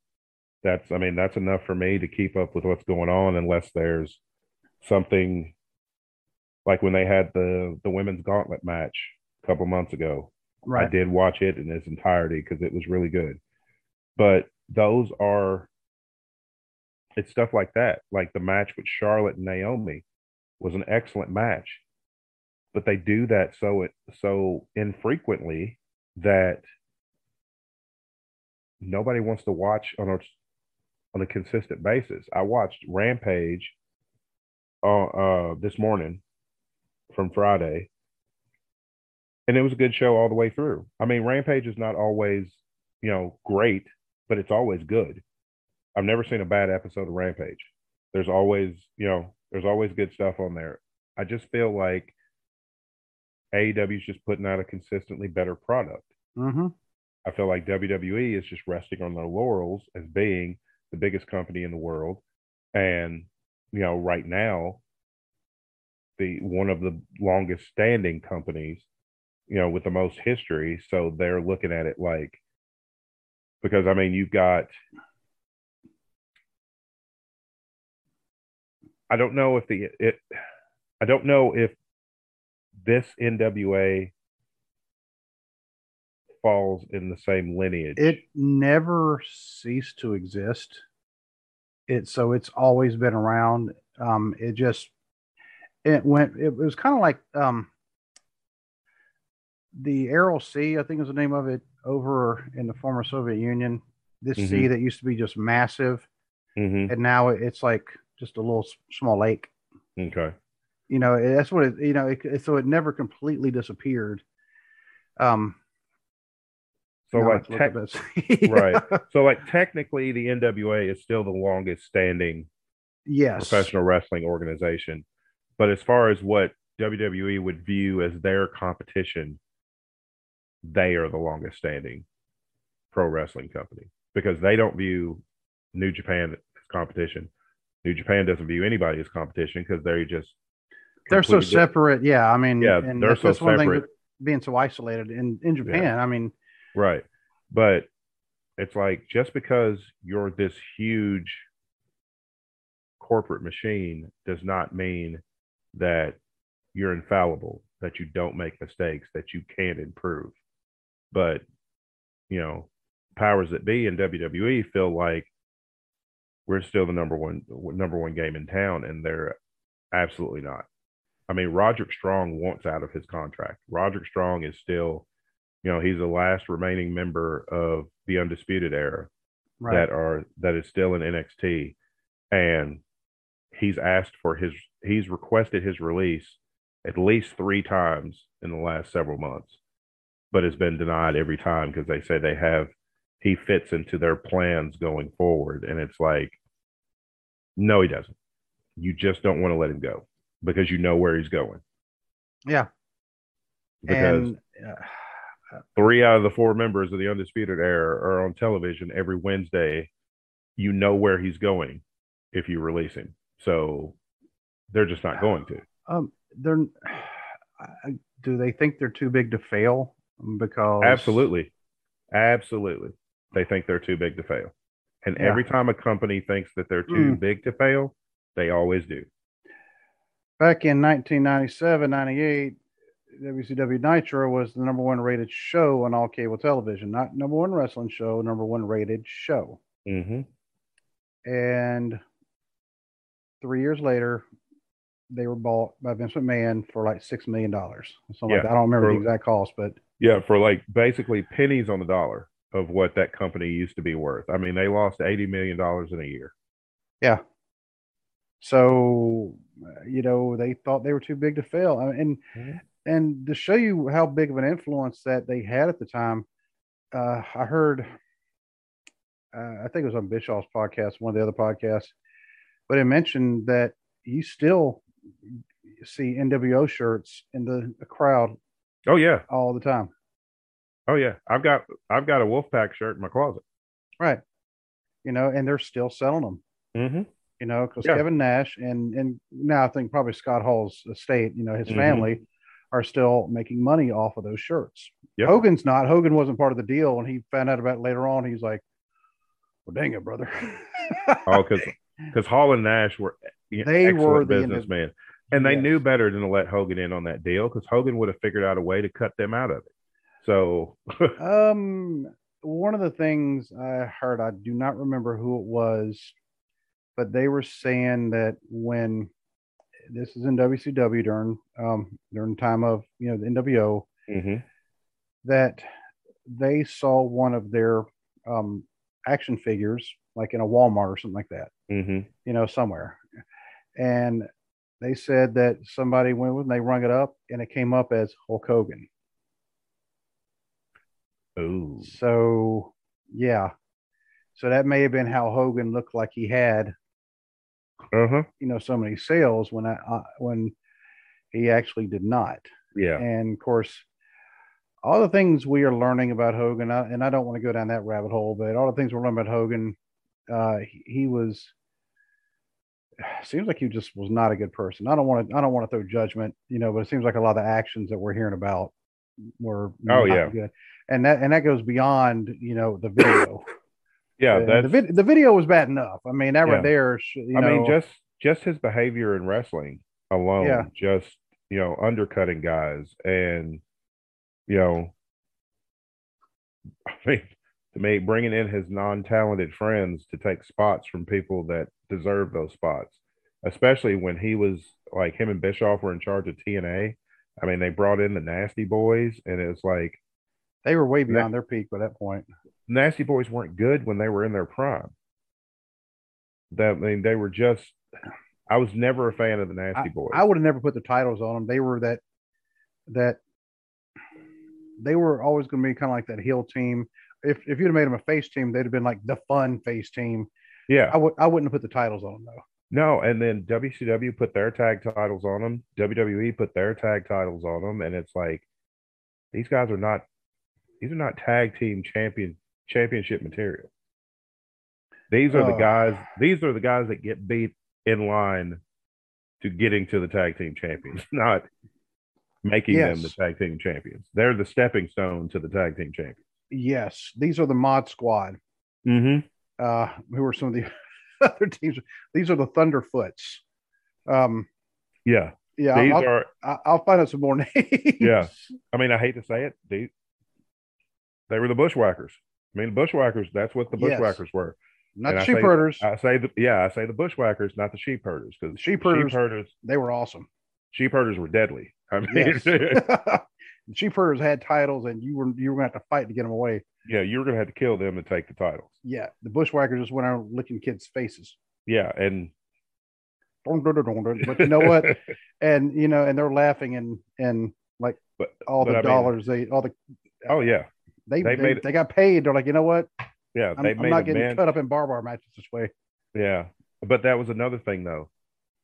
That's I mean that's enough for me to keep up with what's going on unless there's something like when they had the the women's gauntlet match a couple months ago. Right. I did watch it in its entirety because it was really good. But those are it's stuff like that. Like the match with Charlotte and Naomi was an excellent match, but they do that so it so infrequently that nobody wants to watch on a on a consistent basis. I watched Rampage uh, uh this morning from Friday, and it was a good show all the way through. I mean, Rampage is not always you know great, but it's always good. I've never seen a bad episode of Rampage. There's always, you know, there's always good stuff on there. I just feel like AEW is just putting out a consistently better product. Mm-hmm. I feel like WWE is just resting on their laurels as being the biggest company in the world, and you know, right now, the one of the longest standing companies, you know, with the most history. So they're looking at it like, because I mean, you've got I don't know if the it I don't know if this NWA falls in the same lineage. It never ceased to exist. It so it's always been around. Um, it just it went. It was kind of like um, the Aral Sea, I think is the name of it, over in the former Soviet Union. This Mhm. sea that used to be just massive, hmm and now it's like just a little small lake. Okay. You know, that's what it. You know, it- so it never completely disappeared. Um, So like have to look tech, at this. right. So like technically the NWA is still the longest standing yes. professional wrestling organization. But as far as what WWE would view as their competition, they are the longest standing pro wrestling company because they don't view New Japan as competition. New Japan doesn't view anybody as competition because they're just They're so different. separate. Yeah, I mean, Yeah, and they're that's, so that's one thing separate. being so isolated in in Japan. I mean, Right. But it's like just because you're this huge corporate machine does not mean that you're infallible, that you don't make mistakes, that you can't improve. But, you know, powers that be in WWE feel like we're still the number one number one game in town, and they're absolutely not. I mean, Roderick Strong wants out of his contract. Roderick Strong is still you know he's the last remaining member of the undisputed era right? that are that is still in NXT and he's asked for his he's requested his release at least 3 times in the last several months but has been denied every time because they say they have he fits into their plans going forward. And it's like no he doesn't. You just don't want to let him go because you know where he's going. Yeah, because and uh, three out of the four members of the Undisputed Era are on television every Wednesday. You know where he's going if you release him. So they're just not going to. um, they're do they think they're too big to fail? Because Absolutely. Absolutely. They think they're too big to fail. And Yeah. every time a company thinks that they're too Mm. big to fail, they always do. back in 1997, 98, WCW Nitro was the number one rated show on all cable television. Not number one wrestling show, number one rated show. hmm And three years later, they were bought by Vince McMahon for like six million dollars. Something like that. I don't remember the exact cost, but Yeah, for like basically pennies on the dollar of what that company used to be worth. I mean, they lost $80 million in a year. yeah. So you know they thought they were too big to fail, I mean, and Mhm. And to show you how big of an influence that they had at the time, uh, I heard, uh, I think it was on Bischoff's podcast, one of the other podcasts, but it mentioned that you still see NWO shirts in the crowd Oh, yeah. all the time. Oh, yeah. I've got I've got a Wolfpack shirt in my closet. Right. You know, and they're still selling them. hmm You know, because Yeah. Kevin Nash and and now I think probably Scott Hall's estate, you know, his Mhm. family are still making money off of those shirts. Yep. Hogan's not. Hogan wasn't part of the deal, and he found out about it later on. He's like, "Well, dang it, brother." Oh, because because Hall and Nash were They were the- businessmen, and they Yes. knew better than to let Hogan in on that deal because Hogan would have figured out a way to cut them out of it. So Um, one of the things I heard, I do not remember who it was, but they were saying that when this is in WCW during um during time of you know the NWO Mhm. that they saw one of their um action figures like in a Walmart or something like that, Mhm. you know, somewhere, and they said that somebody went with and they rung it up and it came up as Hulk Hogan. Ooh. So, yeah. So that may have been how Hogan looked like he had, Uh huh. you know, so many sales when I, uh, when he actually did not. Yeah. And of course, all the things we are learning about Hogan, I, and I don't want to go down that rabbit hole, but all the things we're learning about Hogan, uh, he, he was seems like he just was not a good person. I don't want to I don't want to throw judgment, you know, but it seems like a lot of the actions that we're hearing about were Oh, not yeah. good. And that and that goes beyond, you know, the video. Yeah. the, the, vid- the video was bad enough. I mean, that Yeah. right there, you I mean, just just his behavior in wrestling alone, Yeah. just you know, undercutting guys, and you know, I mean, to me, bringing in his non-talented friends to take spots from people that deserve those spots. especially when he was like him and Bischoff were in charge of TNA. I mean, they brought in the Nasty Boys, and it was like They were way beyond their peak by that point. Nasty Boys weren't good when they were in their prime. That I mean, they were just. I was never a fan of the Nasty Boys. I would have never put the titles on them. They were that that they were always going to be kind of like that heel team. If if you'd have made them a face team, they'd have been like the fun face team. yeah, I would I wouldn't have put the titles on them though. no, and then WCW put their tag titles on them. WWE put their tag titles on them, and it's like these guys are not. These are not tag team champion championship material. These are the Oh. guys. These are the guys that get beat in line to getting to the tag team champions, not making them the tag team champions. They're the stepping stone to the tag team champions. Yes, these are the Mod Squad. Mm-hmm. Uh, who are some of the other teams? These are the Thunderfoots. Um, Yeah, yeah, these I'll, are. I'll, I'll find out some more names. Yeah. I mean, I hate to say it. They, they were the bushwhackers. I mean, the bushwhackers. That's what the Yes. bushwhackers were. not And the I sheep say- herders. I say the yeah, I say the bushwhackers, not the sheep herders, because Sheep herders- sheep herders, they were awesome. sheep herders were deadly. I mean, Yes. sheep herders had titles, and you were you were going to have to fight to get them away. yeah, you were gonna have to kill them to take the titles. Yeah, the bushwhackers just went around licking kids' faces. Yeah, and. But you know what? and you know, and they're laughing and and like but all But the I mean- dollars they all the oh yeah, they They they, made they got paid. They're like, you know what? yeah, I'm, I'm not getting man. cut up in bar bar matches this way. Yeah, but that was another thing though.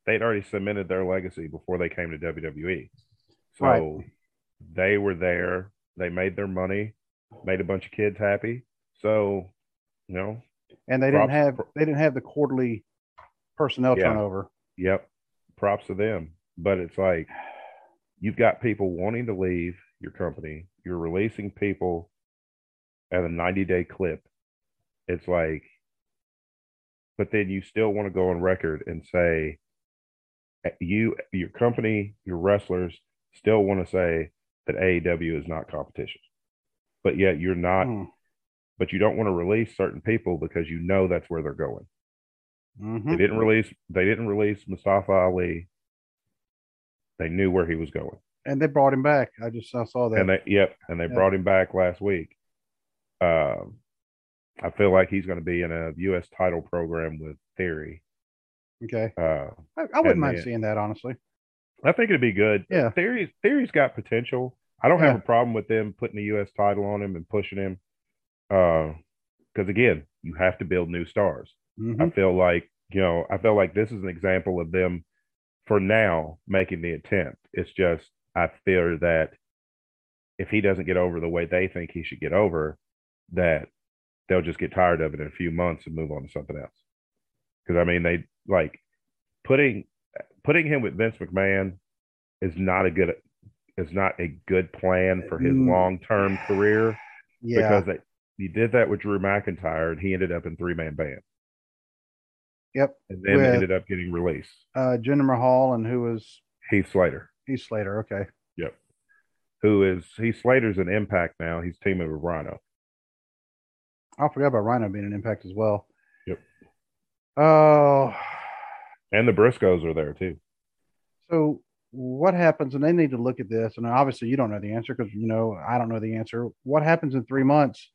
They'd already cemented their legacy before they came to WWE, so Right. they were there. They made their money, made a bunch of kids happy. So, you know, And they didn't have they didn't have the quarterly personnel Yeah. turnover. Yep. Props to them. But it's like you've got people wanting to leave your company. You're releasing people at a 90 day clip. It's like, but then you still want to go on record and say, eh, you, your company, your wrestlers still want to say that AEW is not competition. But yet you're not, Hmm. but you don't want to release certain people because you know that's where they're going. Mhm. They didn't release. They didn't release Mustafa Ali. They knew where he was going, And they brought him back. I just I saw that. and they yep, and they Yeah. brought him back last week. Um, I feel like he's going to be in a U.S. title program with Theory. okay, Uh, I, I wouldn't mind then- seeing that honestly. I think it'd be good. Yeah. Theory's Theory's got potential. I don't have a problem with them putting a U.S. title on him and pushing him. Uh because again, you have to build new stars. Mhm. I feel like, you know, I feel like this is an example of them for now making the attempt. It's just, I fear that if he doesn't get over the way they think he should get over, that they'll just get tired of it in a few months and move on to something else. Because I mean, they like putting putting him with Vince McMahon is not a good is not a good plan for his Mm. long term career yeah, because they, he did that with Drew McIntyre and he ended up in three man band. Yep. And then With- ended up getting released. uh, Jinder Mahal and who was Heath Slater, Heath Slater. Okay, Yep. who is Heath Slater's an impact now. He's teaming with Rhino. I forgot about Rhino being an impact as well. Yep. Oh, And the Briscoes are there too. so what happens? And they need to look at this. And obviously, you don't know the answer because you know I don't know the answer. What happens in three months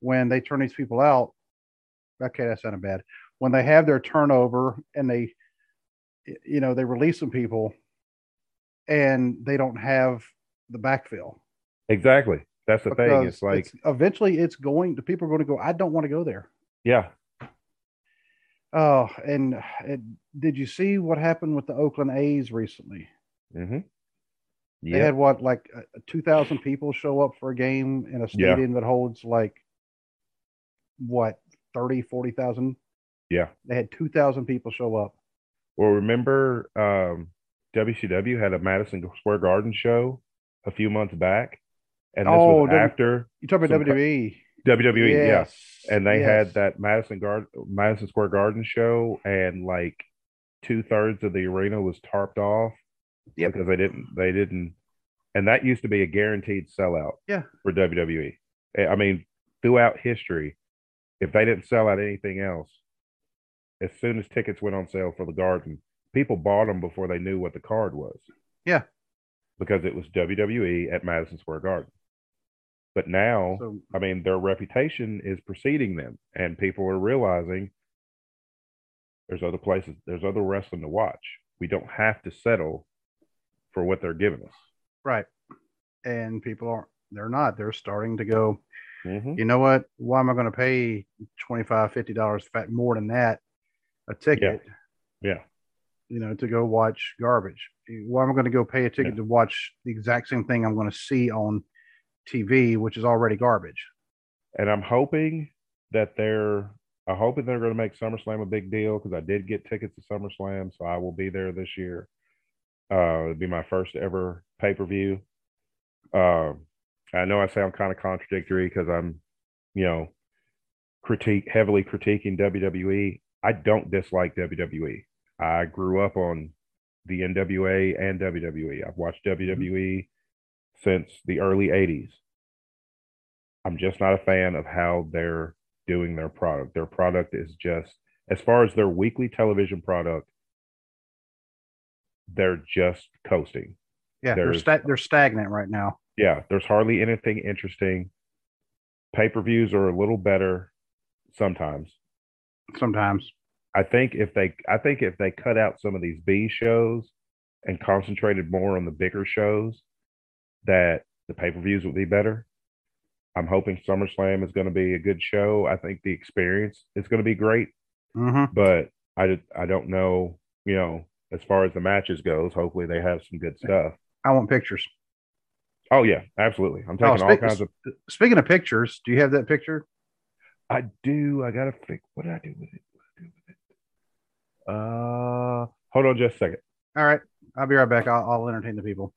when they turn these people out? Okay, that sounded bad. When they have their turnover and they, you know, they release some people, and they don't have the backfill. Exactly. That's the thing. It's like, it's- eventually it's going to people are going to go. I don't want to go there. yeah, Oh, and it, did you see what happened with the Oakland A's recently? mm-hmm. They had what, like uh, 2,000 people show up for a game in a Yeah. stadium that holds like what, 30, 40,000? yeah. They had 2,000 people show up. Well, remember, um, WCW had a Madison Square Garden show a few months back, and this Oh, was W- after You talk about Some cra- WWE. WWE. Yeah, Yes, and they yes. had that Madison Guard Madison Square Garden show, and like two thirds of the arena was tarped off Yep. because they didn't they didn't, and that used to be a guaranteed sellout. Yeah. for WWE. I eh, I mean, throughout history, if they didn't sell out anything else, as soon as tickets went on sale for the Garden, people bought them before they knew what the card was. Yeah. Because it was WWE at Madison Square Garden. But now, So I mean, their reputation is preceding them, and people are realizing there's other places, there's other wrestling to watch. We don't have to settle for what they're giving us. right, and people aren't. They're not. They're starting to go. Mhm. You know what? Why am I going to pay 25 50 dollars fat more than that a ticket? Yeah. You know, to go watch garbage. Why am I going to go pay a ticket Yeah. to watch the exact same thing I'm going to see on TV, which is already garbage? And I'm hoping that they're, I'm hoping they're going to make SummerSlam a big deal because I did get tickets to SummerSlam, so I will be there this year. Uh, it'll be my first ever pay per view. Um, I know I sound kind of contradictory because I'm, you know, critique heavily critiquing WWE. I don't dislike WWE. I grew up on the NWA and WWE. I've watched WWE since the early 80s. I'm just not a fan of how they're doing their product. Their product is just, as far as their weekly television product, they're just coasting. Yeah, they're sta- they're stagnant right now. Yeah, there's hardly anything interesting. Pay per views are a little better sometimes. Sometimes, I think if they, I think if they cut out some of these B shows and concentrated more on the bigger shows, that the pay per views would be better. I'm hoping SummerSlam is going to be a good show. I think the experience is going to be great, hmm but I, I don't know, you know, as far as the matches goes. Hopefully they have some good stuff. I want pictures. Oh yeah, absolutely. I'm Oh, taking all kinds of. Speaking of pictures, do you have that picture? I do. I gotta fix. What did I do with it? What did I do with it? Uh, hold on just a second. All right, I'll be right back. I'll, I'll entertain the people.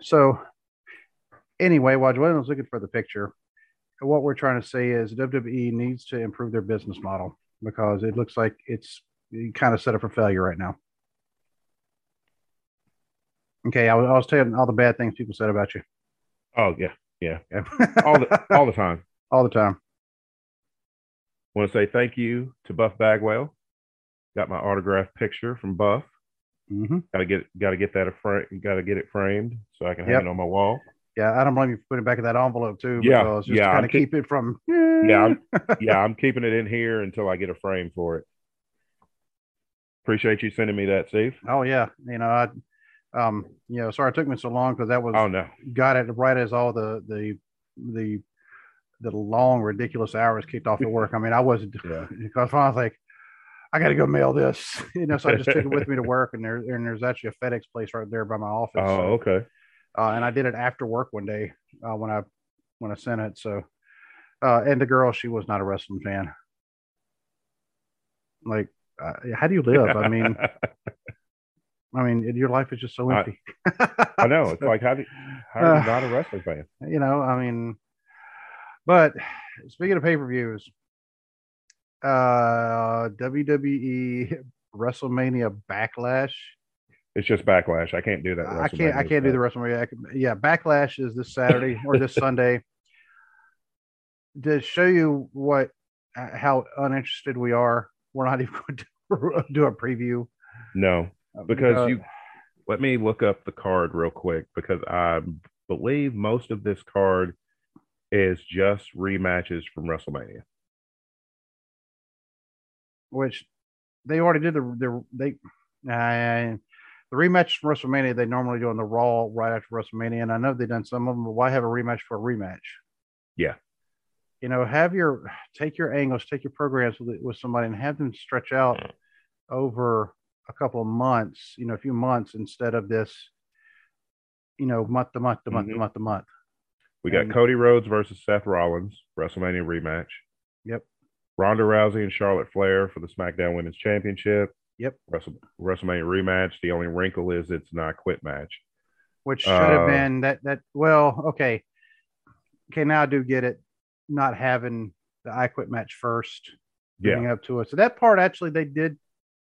So, anyway, while Joanne was looking for the picture, what we're trying to say is WWE needs to improve their business model because it looks like it's kind of set up for failure right now. Okay, I was, I was telling all the bad things people said about you. Oh yeah, yeah. Yeah. All the all the time. all the time. Want to say thank you to Buff Bagwell. Got my autographed picture from Buff. Hmm Got to get got to get that a frame. Got to get it framed so I can hang Yep. it on my wall. Yeah, I don't blame you for putting it back in that envelope too. Yeah, because just yeah, I'm kind of keep- keep it from. Yeah, I'm, yeah. I'm keeping it in here until I get a frame for it. Appreciate you sending me that, Steve. Oh yeah, you know, I, um, you know, sorry it took me so long because that was Oh no, got it right as all the the the the long ridiculous hours kicked off at work. I mean, I wasn't Yeah. because I was like, I got to go mail this, you know. So I just took it with me to work, and there and there's actually a FedEx place right there by my office. oh so, okay. uh, and I did it after work one day uh, when I when I sent it. So, uh, and the girl, she was not a wrestling fan. Like, uh, how do you live? I mean, I mean, your life is just so empty. I know. It's like how do how are you not a wrestling fan? you know, I mean, but speaking of pay per views, uh, WWE WrestleMania Backlash. It's just backlash. I can't do that. I can't. I can't do the. WrestleMania. I can- yeah, Backlash is this Saturday or this Sunday. To show you what uh, how uninterested we are, we're not even going to do a preview No, uh, because you. Let me look up the card real quick because I believe most of this card is just rematches from WrestleMania. Which they already did the the they uh, the rematch from WrestleMania they normally do on the Raw right after WrestleMania, and I know they've done some of them, but why have a rematch for a rematch? Yeah. You know, have your take your angles, take your programs with with somebody, and have them stretch out over a couple of months. You know, a few months instead of this. You know, month to month to month to Mhm. month to month. We got And- Cody Rhodes versus Seth Rollins, WrestleMania rematch. Yep. Ronda Rousey and Charlotte Flair for the SmackDown Women's Championship. Yep. Wrestle, WrestleMania rematch. The only wrinkle is it's not quit match. which should have Uh, been that that well okay okay now i do get it not having the i quit match first Yeah. up to it so that part actually they did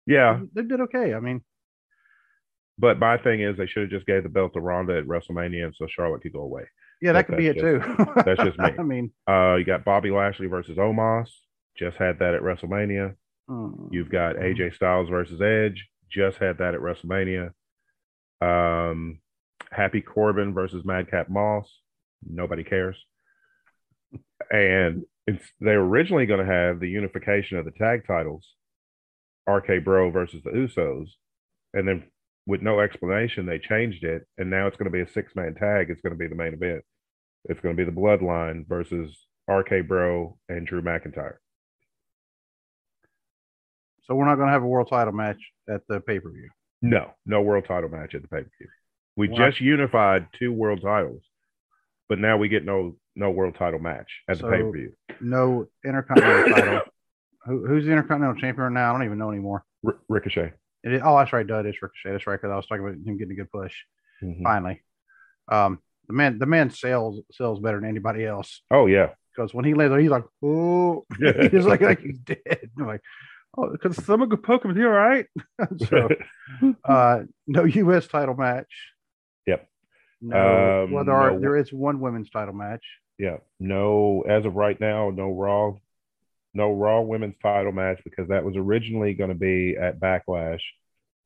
Yeah. they did okay i mean But my thing is they should have just gave the belt to Ronda at WrestleMania and so Charlotte could go away. yeah that That- could be it that's too that's just me. i mean Uh, you got Bobby Lashley versus Omos. Just had that at WrestleMania. mm, You've got AJ Styles versus Edge. just had that at WrestleMania. Um, Happy Corbin versus Madcap Moss. Nobody cares. And it's they were originally going to have the unification of the tag titles, RK Bro versus the Usos, and then with no explanation they changed it, and now it's going to be a six man tag. It's going to be the main event. It's going to be the Bloodline versus RK Bro and Drew McIntyre. So we're not going to have a world title match at the pay per view. No, no world title match at the pay per view. We Wow. just unified two world titles, but now we get no no world title match at the pay per view. No intercontinental title. Who, who's the intercontinental champion right now? I don't even know anymore. R- Ricochet. Is, oh, that's right. Duh, it's Ricochet. That's right. Because I was talking about him getting a good push. Mhm. Finally, um, the man, the man sells sells better than anybody else. Oh yeah, Because when he lays there, he's like, oh, he's like, like he's dead. I'm like, oh, because someone could poke him. Is he all right? so, uh, no U.S. title match. Yep. No. Um, well, there are no- there is one women's title match. yeah. No, as of right now, no Raw, no Raw women's title match because that was originally going to be at Backlash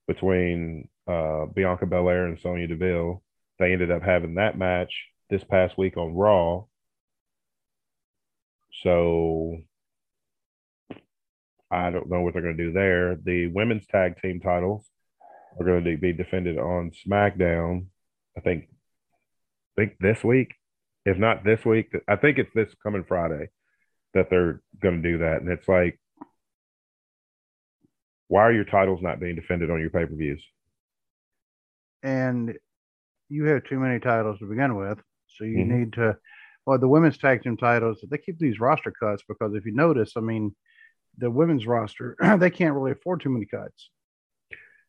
between uh, Bianca Belair and Sonya Deville. They ended up having that match this past week on Raw. So I don't know what they're going to do there. The women's tag team titles are going to be defended on SmackDown. I think, I think this week, if not this week, I think it's this coming Friday that they're going to do that. And it's like, why are your titles not being defended on your pay per views? and you have too many titles to begin with. So you Mhm. need to, well, the women's tag team titles, they keep these roster cuts because if you notice, I mean, the women's roster, they can't really afford too many cuts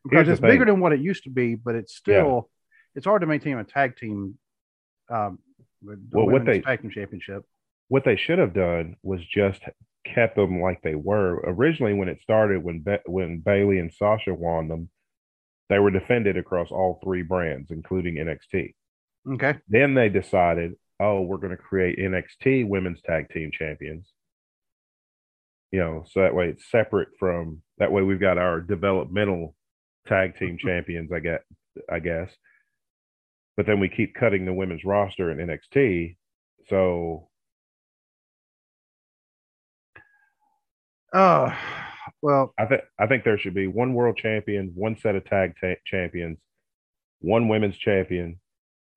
because Here's it's bigger than what it used to be, but it's still, it's hard to maintain a tag team. Um, with the Well, what they- tag team championship. what they should have done was just kept them like they were originally when it started when when Bayley and Sasha won them they were defended across all three brands including NXT Okay. then they decided oh we're going to create NXT women's tag team champions you know so that way it's separate from that way we've got our developmental tag team mm-hmm. champions I get I guess. But then we keep cutting the women's roster in NXT so Oh, well, I think I think there should be one world champion, one set of tag ta- champions, one women's champion,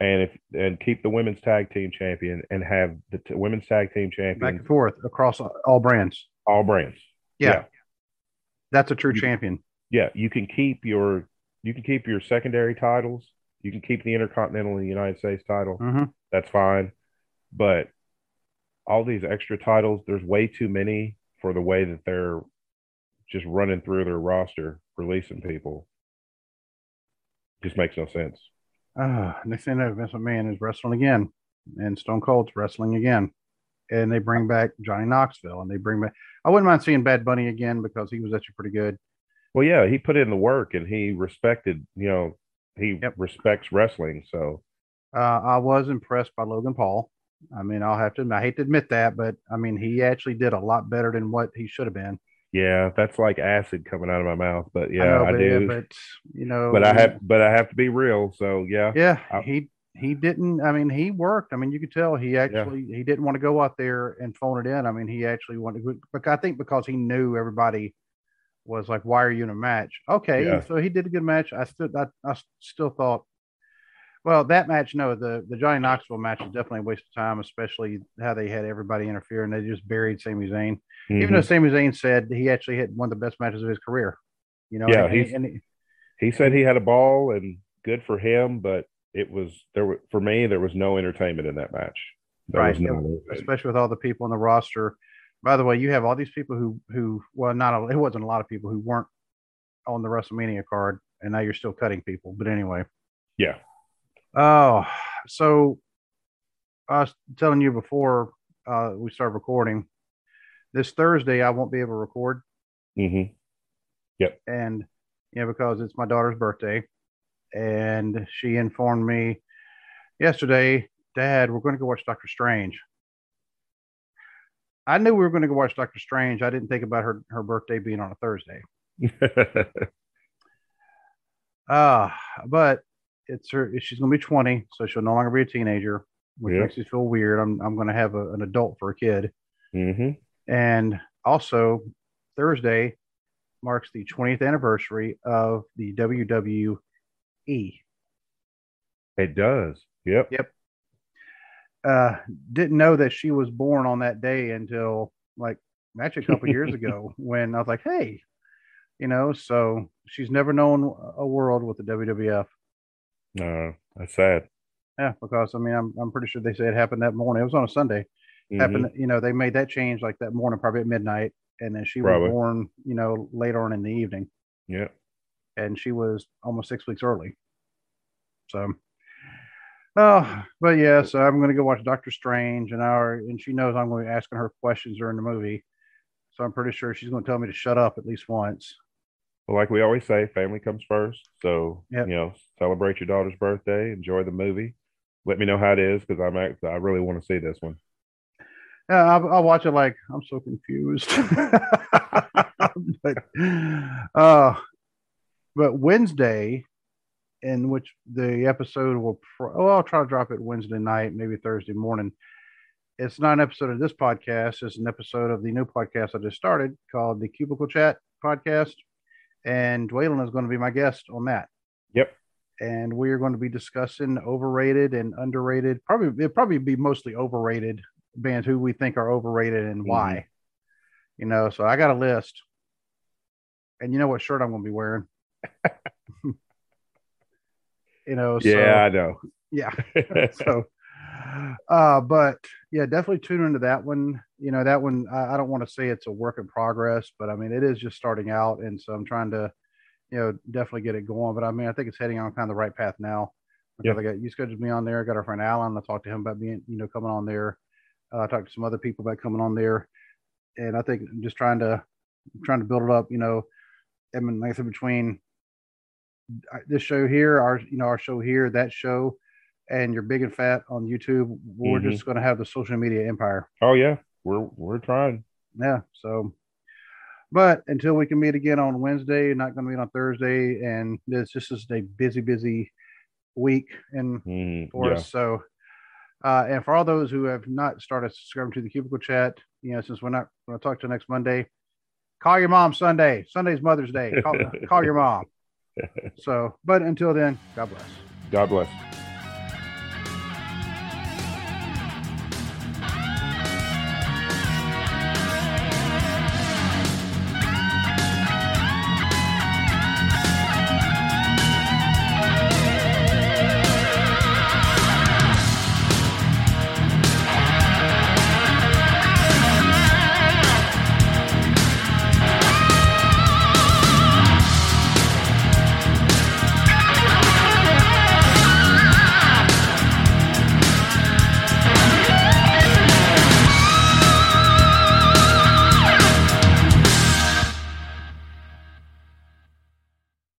and if and keep the women's tag team champion and have the t- women's tag team champion back and forth across all brands. All brands. Yeah. Yeah. That's a true You- champion. Yeah, you can keep your you can keep your secondary titles. You can keep the Intercontinental and the United States title. hmm That's fine, but all these extra titles, there's way too many for the way that they're just running through their roster, releasing people. Just makes no sense. Uh, next thing I know, Vince McMahon is wrestling again, and Stone Cold's wrestling again, and they bring back Johnny Knoxville, and they bring back. I wouldn't mind seeing Bad Bunny again because he was actually pretty good. Well, yeah, he put in the work and he respected, you know, he Yep. respects wrestling. So Uh, I was impressed by Logan Paul. I mean, I'll have to. I hate to admit that, but I mean, he actually did a lot better than what he should have been. yeah, that's like acid coming out of my mouth. But yeah, know, I, but, do. but you know, but I have, but I have to be real. So yeah, Yeah, I- he he didn't. I mean, he worked. I mean, you could tell he actually he didn't want to go out there and phone it in. I mean, he actually wanted. to But I think because he knew everybody was like, "Why are you in a match?" Okay, Yeah. so he did a good match. I still I, I still thought. Well, that match, no, the the Johnny Knoxville match is definitely a waste of time, especially how they had everybody interfere and they just buried Sami Zayn. Even though Mhm. Sami Zayn said he actually had one of the best matches of his career. You know, Yeah, and, and he- he said he had a ball and good for him, but it was there were for me there was no entertainment in that match. There Right. no especially with all the people on the roster. By the way, you have all these people who who well, not a, it wasn't a lot of people who weren't on the WrestleMania card, and now you're still cutting people. But anyway, Yeah. oh, so I was telling you before uh, we start recording. This Thursday, I won't be able to record, Mm-hmm. Yep. and yeah, because it's my daughter's birthday, and she informed me yesterday, Dad, we're going to go watch Doctor Strange. I knew we were going to go watch Doctor Strange. I didn't think about her her birthday being on a Thursday. Uh, but it's her. She's going to be 20, so she'll no longer be a teenager, which Yeah. makes me feel weird. I'm I'm going to have a, an adult for a kid, hmm and also Thursday marks the 20th anniversary of the WWE. It does. Yep. Yep. Uh, didn't know that she was born on that day until like actually a couple years ago when I was like, hey, you know, so she's never known a world with the WWF. No, that's sad. Yeah, because I mean, I'm I'm pretty sure they say it happened that morning. It was on a Sunday. Mhm. Happened, you know, they made that change like that morning, probably at midnight, and then she Probably. was born, you know, later on in the evening, Yep. And she was almost six weeks early. So, oh, but yeah, so I'm going to go watch Doctor Strange, and our and she knows I'm going to be asking her questions during the movie, so I'm pretty sure she's going to tell me to shut up at least once. Well, like we always say, family comes first. So Yep. you know, celebrate your daughter's birthday, enjoy the movie. Let me know how it is because I'm act- I really want to see this one. Yeah, I'll, I'll watch it like I'm so confused. but uh, but Wednesday, in which the episode will, pro- oh, I'll try to drop it Wednesday night, maybe Thursday morning. It's not an episode of this podcast. It's an episode of the new podcast I just started called the Cubicle Chat Podcast, and Dwaylen is going to be my guest on that. Yep. And we are going to be discussing overrated and underrated. Probably it'll probably be mostly overrated bands who we think are overrated and why. Mm-hmm. You know, so I got a list. And you know what shirt I'm going to be wearing? you know, Yeah, I know. yeah. so uh but yeah, definitely tune into that one. You know, that one I, I don't want to say it's a work in progress, but I mean it is just starting out and so I'm trying to you know, definitely get it going. But I mean, I think it's heading on kind of the right path now. Because I got you scheduled me on there. I got our friend Alan. I talked to him about being, you know, coming on there. Uh, I talked to some other people about coming on there, and I think I'm just trying to trying to build it up. You know, I mean, like I said, between this show here, our you know our show here, that show, and you're big and fat on YouTube, we're Mhm. just going to have the social media empire. oh yeah, we're we're trying. Yeah. So, but until we can meet again on Wednesday, not going to meet on Thursday, and this this is a busy, busy week and Mhm. for Yeah. us. So, uh, and for all those who have not started subscribing to the Cubicle Chat, you know, since we're not going to talk to next Monday, call your mom Sunday. Sunday's Mother's Day. Call, call your mom. So, but until then, God bless. God bless.